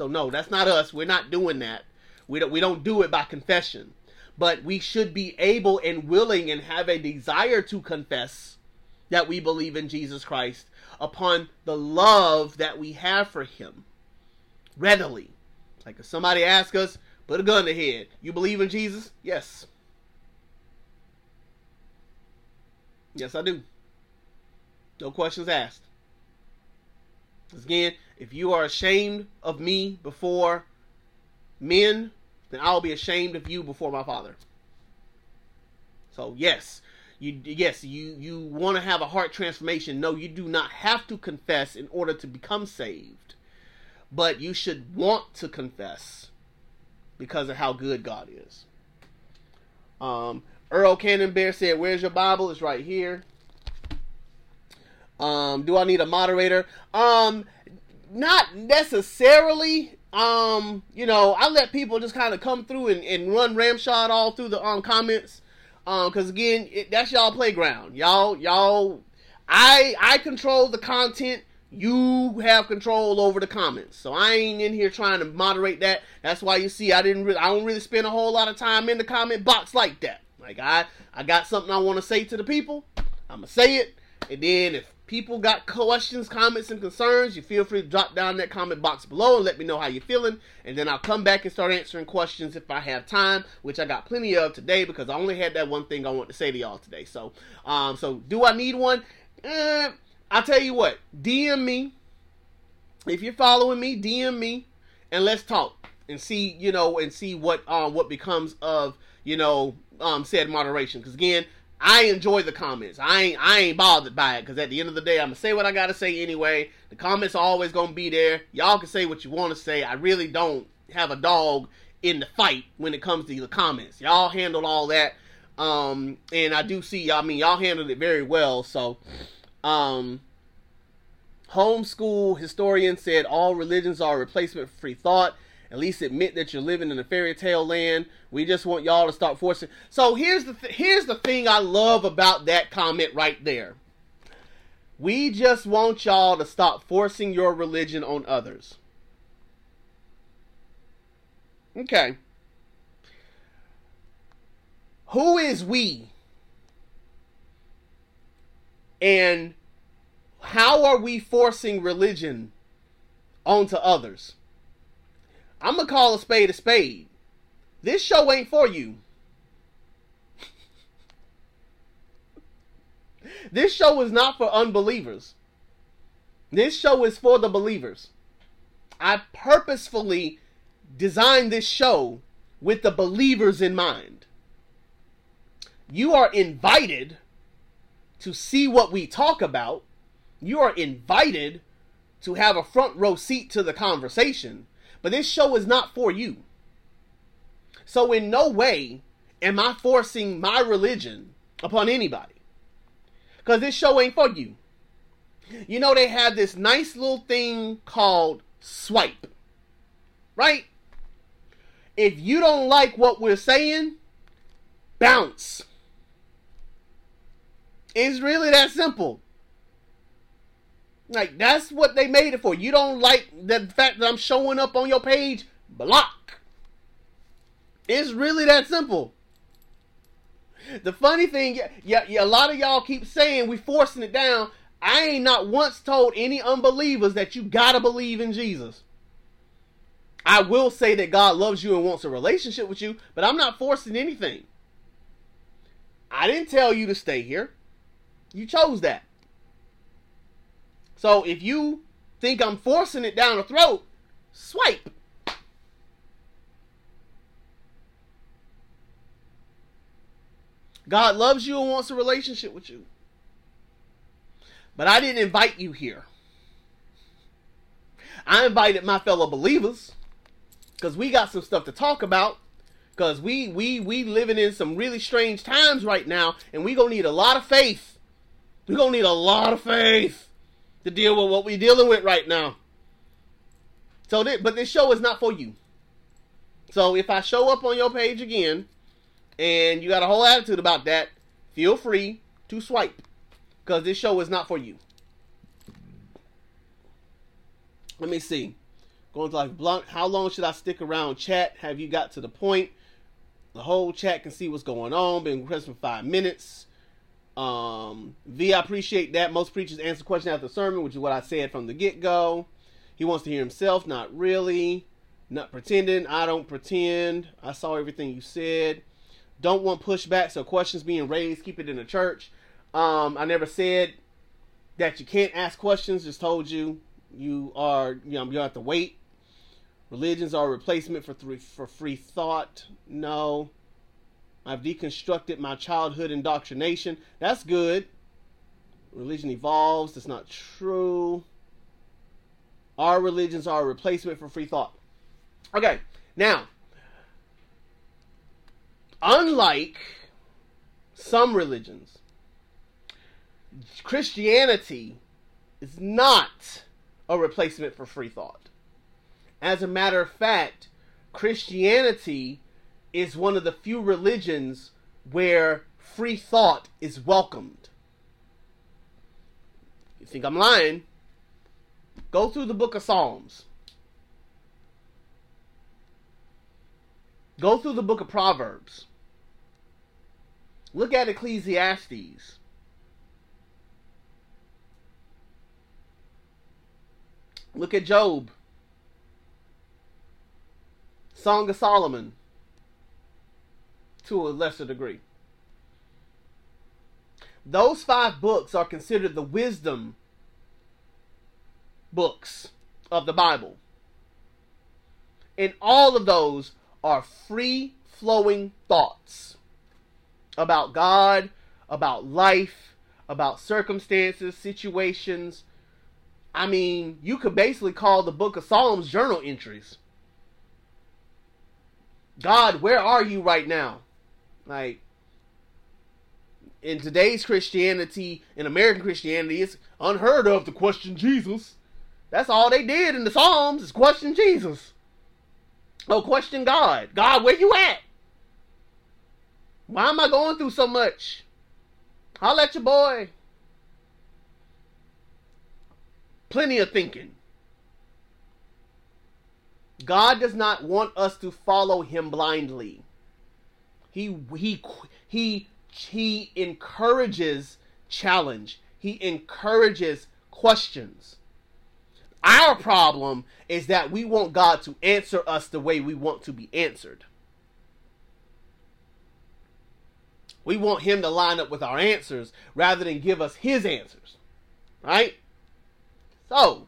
So no, that's not us. We're not doing that. We don't we don't do it by confession. But we should be able and willing and have a desire to confess that we believe in Jesus Christ upon the love that we have for him. Readily. Like if somebody asks us, put a gun to head. You believe in Jesus? Yes. Yes, I do. No questions asked. Again, if you are ashamed of me before men, then I'll be ashamed of you before my Father. So yes, you yes you you want to have a heart transformation. No, you do not have to confess in order to become saved, but you should want to confess because of how good God is. Um, Earl Cannon Bear said, "Where's your Bible? It's right here." Um, do I need a moderator? Um, not necessarily. Um, you know, I let people just kind of come through and, and run ramshot all through the um comments. Um, because again, it, that's y'all playground. Y'all, y'all, I I control the content. You have control over the comments. So I ain't in here trying to moderate that. That's why you see I didn't really I don't really spend a whole lot of time in the comment box like that. Like I I got something I want to say to the people. I'm gonna say it, and then if people got questions, comments, and concerns, you feel free to drop down that comment box below and let me know how you're feeling. And then I'll come back and start answering questions if I have time, which I got plenty of today because I only had that one thing I want to say to y'all today. So, um, so do I need one? Eh, I'll tell you what. DM me if you're following me. DM me and let's talk and see, you know, and see what um what becomes of you know um said moderation. Because again, I enjoy the comments. I ain't I ain't bothered by it because at the end of the day, I'm gonna say what I gotta say anyway. The comments are always gonna be there. Y'all can say what you want to say. I really don't have a dog in the fight when it comes to the comments. Y'all handled all that, um, and I do see. I mean, y'all handled it very well. So, um, homeschool historian said all religions are a replacement for free thought at least admit that you're living in a fairy tale land. We just want y'all to start forcing. So here's the th- here's the thing I love about that comment right there. We just want y'all to stop forcing your religion on others. Okay. Who is we? And how are we forcing religion onto others? I'm gonna call a spade a spade. This show ain't for you. this show is not for unbelievers. This show is for the believers. I purposefully designed this show with the believers in mind. You are invited to see what we talk about. You are invited to have a front row seat to the conversation. But this show is not for you. So, in no way am I forcing my religion upon anybody. Because this show ain't for you. You know, they have this nice little thing called swipe. Right? if you don't like what we're saying, bounce. It's really that simple. Like that's what they made it for. You don't like the fact that I'm showing up on your page, block. It's really that simple. The funny thing, yeah, yeah, a lot of y'all keep saying we forcing it down. I ain't not once told any unbelievers that you gotta believe in Jesus. I will say that God loves you and wants a relationship with you, but I'm not forcing anything. I didn't tell you to stay here. You chose that. So if you think I'm forcing it down the throat, swipe. God loves you and wants a relationship with you. But I didn't invite you here. I invited my fellow believers because we got some stuff to talk about. Because we we we living in some really strange times right now, and we gonna need a lot of faith. We gonna need a lot of faith to deal with what we're dealing with right now. So, this, but this show is not for you. So if I show up on your page again, and you got a whole attitude about that, feel free to swipe, because this show is not for you. Let me see. Going to like blunt. How long should I stick around chat? Have you got to the point? The whole chat can see what's going on. Been for five minutes. Um, V, I appreciate that. Most preachers answer questions after sermon, which is what I said from the get go. He wants to hear himself, not really. Not pretending. I don't pretend. I saw everything you said. Don't want pushback, so questions being raised, keep it in the church. Um, I never said that you can't ask questions, just told you you are, you know, you have to wait. Religions are a replacement for three, for free thought. No. I've deconstructed my childhood indoctrination. That's good. Religion evolves. That's not true. Our religions are a replacement for free thought. Okay, now, unlike some religions, Christianity is not a replacement for free thought. As a matter of fact, Christianity is one of the few religions where free thought is welcomed. You think I'm lying? Go through the book of Psalms. Go through the book of Proverbs. Look at Ecclesiastes. Look at Job. Song of Solomon to a lesser degree. Those five books are considered the wisdom books of the Bible. And all of those are free flowing thoughts about God, about life, about circumstances, situations. I mean, you could basically call the book of Psalms journal entries. God, where are you right now? Like, in today's Christianity, in American Christianity, it's unheard of to question Jesus. That's all they did in the Psalms is question Jesus. Oh, question God. God, where you at? Why am I going through so much? I'll at your boy. Plenty of thinking. God does not want us to follow him blindly. He he he he encourages challenge. He encourages questions. Our problem is that we want God to answer us the way we want to be answered. We want him to line up with our answers rather than give us his answers. Right? So,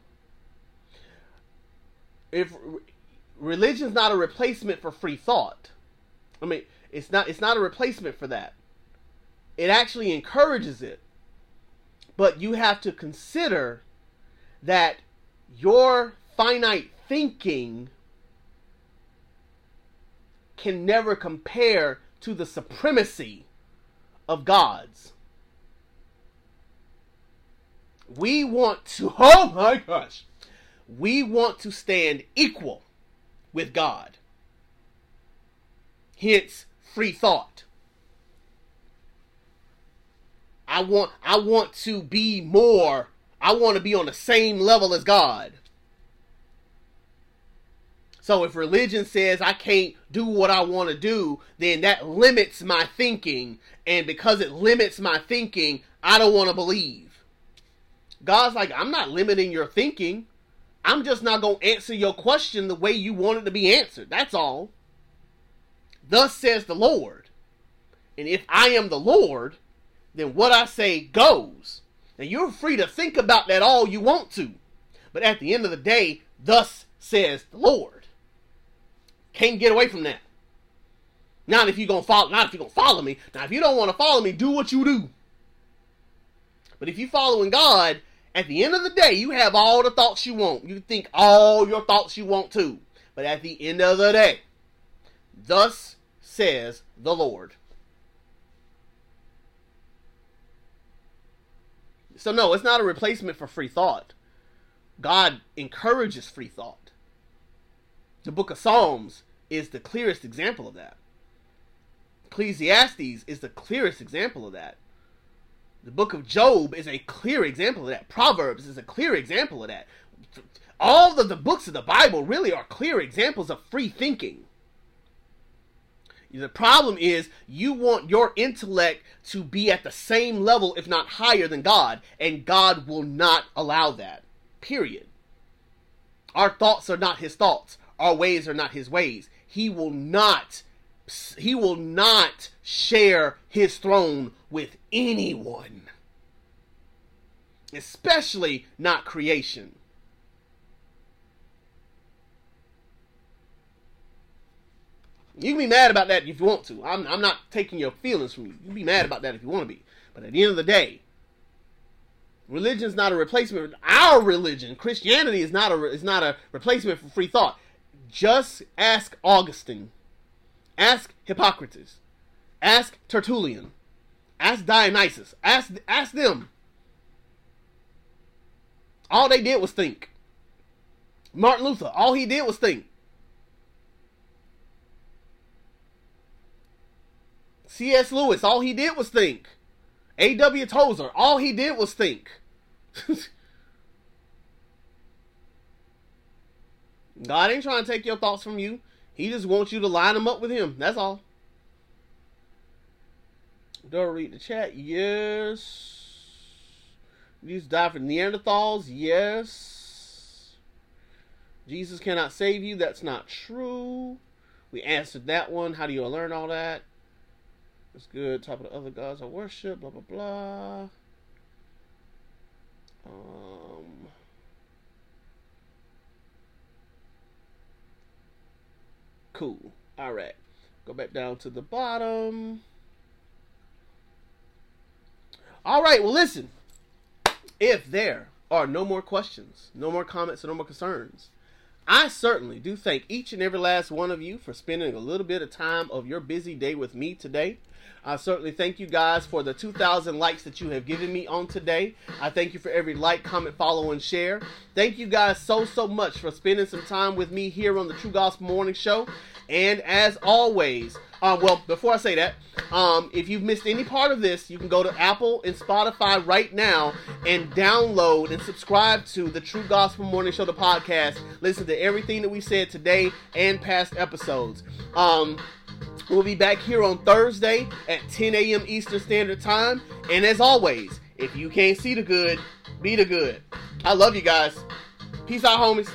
if religion's not a replacement for free thought. I mean, it's not it's not a replacement for that. It actually encourages it. But you have to consider that your finite thinking can never compare to the supremacy of God's. We want to, oh my gosh, we want to stand equal with God. hence free thought. I want I want to be more. I want to be on the same level as God. So if religion says I can't do what I want to do, then that limits my thinking. And because it limits my thinking, I don't want to believe. God's like, I'm not limiting your thinking. I'm just not going to answer your question the way you want it to be answered. That's all. Thus says the Lord. And if I am the Lord, then what I say goes. And you're free to think about that all you want to. But at the end of the day, thus says the Lord. Can't get away from that. Not if you're gonna follow. Not if you're gonna follow me. Now, if you don't want to follow me, do what you do. But if you're following God, at the end of the day, you have all the thoughts you want. You think all your thoughts you want to. But at the end of the day, thus says the Lord. So no, it's not a replacement for free thought. God encourages free thought. The book of Psalms is the clearest example of that. Ecclesiastes is the clearest example of that. The book of Job is a clear example of that. Proverbs is a clear example of that. All of the books of the Bible really are clear examples of free thinking. The problem is you want your intellect to be at the same level, if not higher, than God, and God will not allow that. Period. Our thoughts are not his thoughts our ways are not his ways. He will not he will not share his throne with anyone. Especially not creation. You can be mad about that if you want to. I'm, I'm not taking your feelings from you. You can be mad about that if you want to be. But at the end of the day, religion is not a replacement. Our religion, Christianity, is not a is not a replacement for free thought. Just ask Augustine. Ask Hippocrates. Ask Tertullian. Ask Dionysus. Ask ask them. All they did was think. Martin Luther, all he did was think. C.S. Lewis, all he did was think. A.W. Tozer, all he did was think. God ain't trying to take your thoughts from you. He just wants you to line them up with him. That's all. Don't read the chat. Yes. Jesus died for Neanderthals. Yes. Jesus cannot save you. That's not true. We answered that one. How do you learn all that? That's good. Top of the other gods I worship. Blah blah blah. Um. Cool. All right. Go back down to the bottom. All right. Well, listen. If there are no more questions, no more comments, no more concerns, I certainly do thank each and every last one of you for spending a little bit of time of your busy day with me today. I certainly thank you guys for the 2,000 likes that you have given me on today. I thank you for every like, comment, follow, and share. Thank you guys so, so much for spending some time with me here on the True Gospel Morning Show. And as always, um, well, before I say that, um, if you've missed any part of this, you can go to Apple and Spotify right now and download and subscribe to the True Gospel Morning Show, the podcast. Listen to everything that we said today and past episodes. Um, We'll be back here on Thursday at 10 a.m. Eastern Standard Time. And as always, if you can't see the good, be the good. I love you guys. Peace out, homies.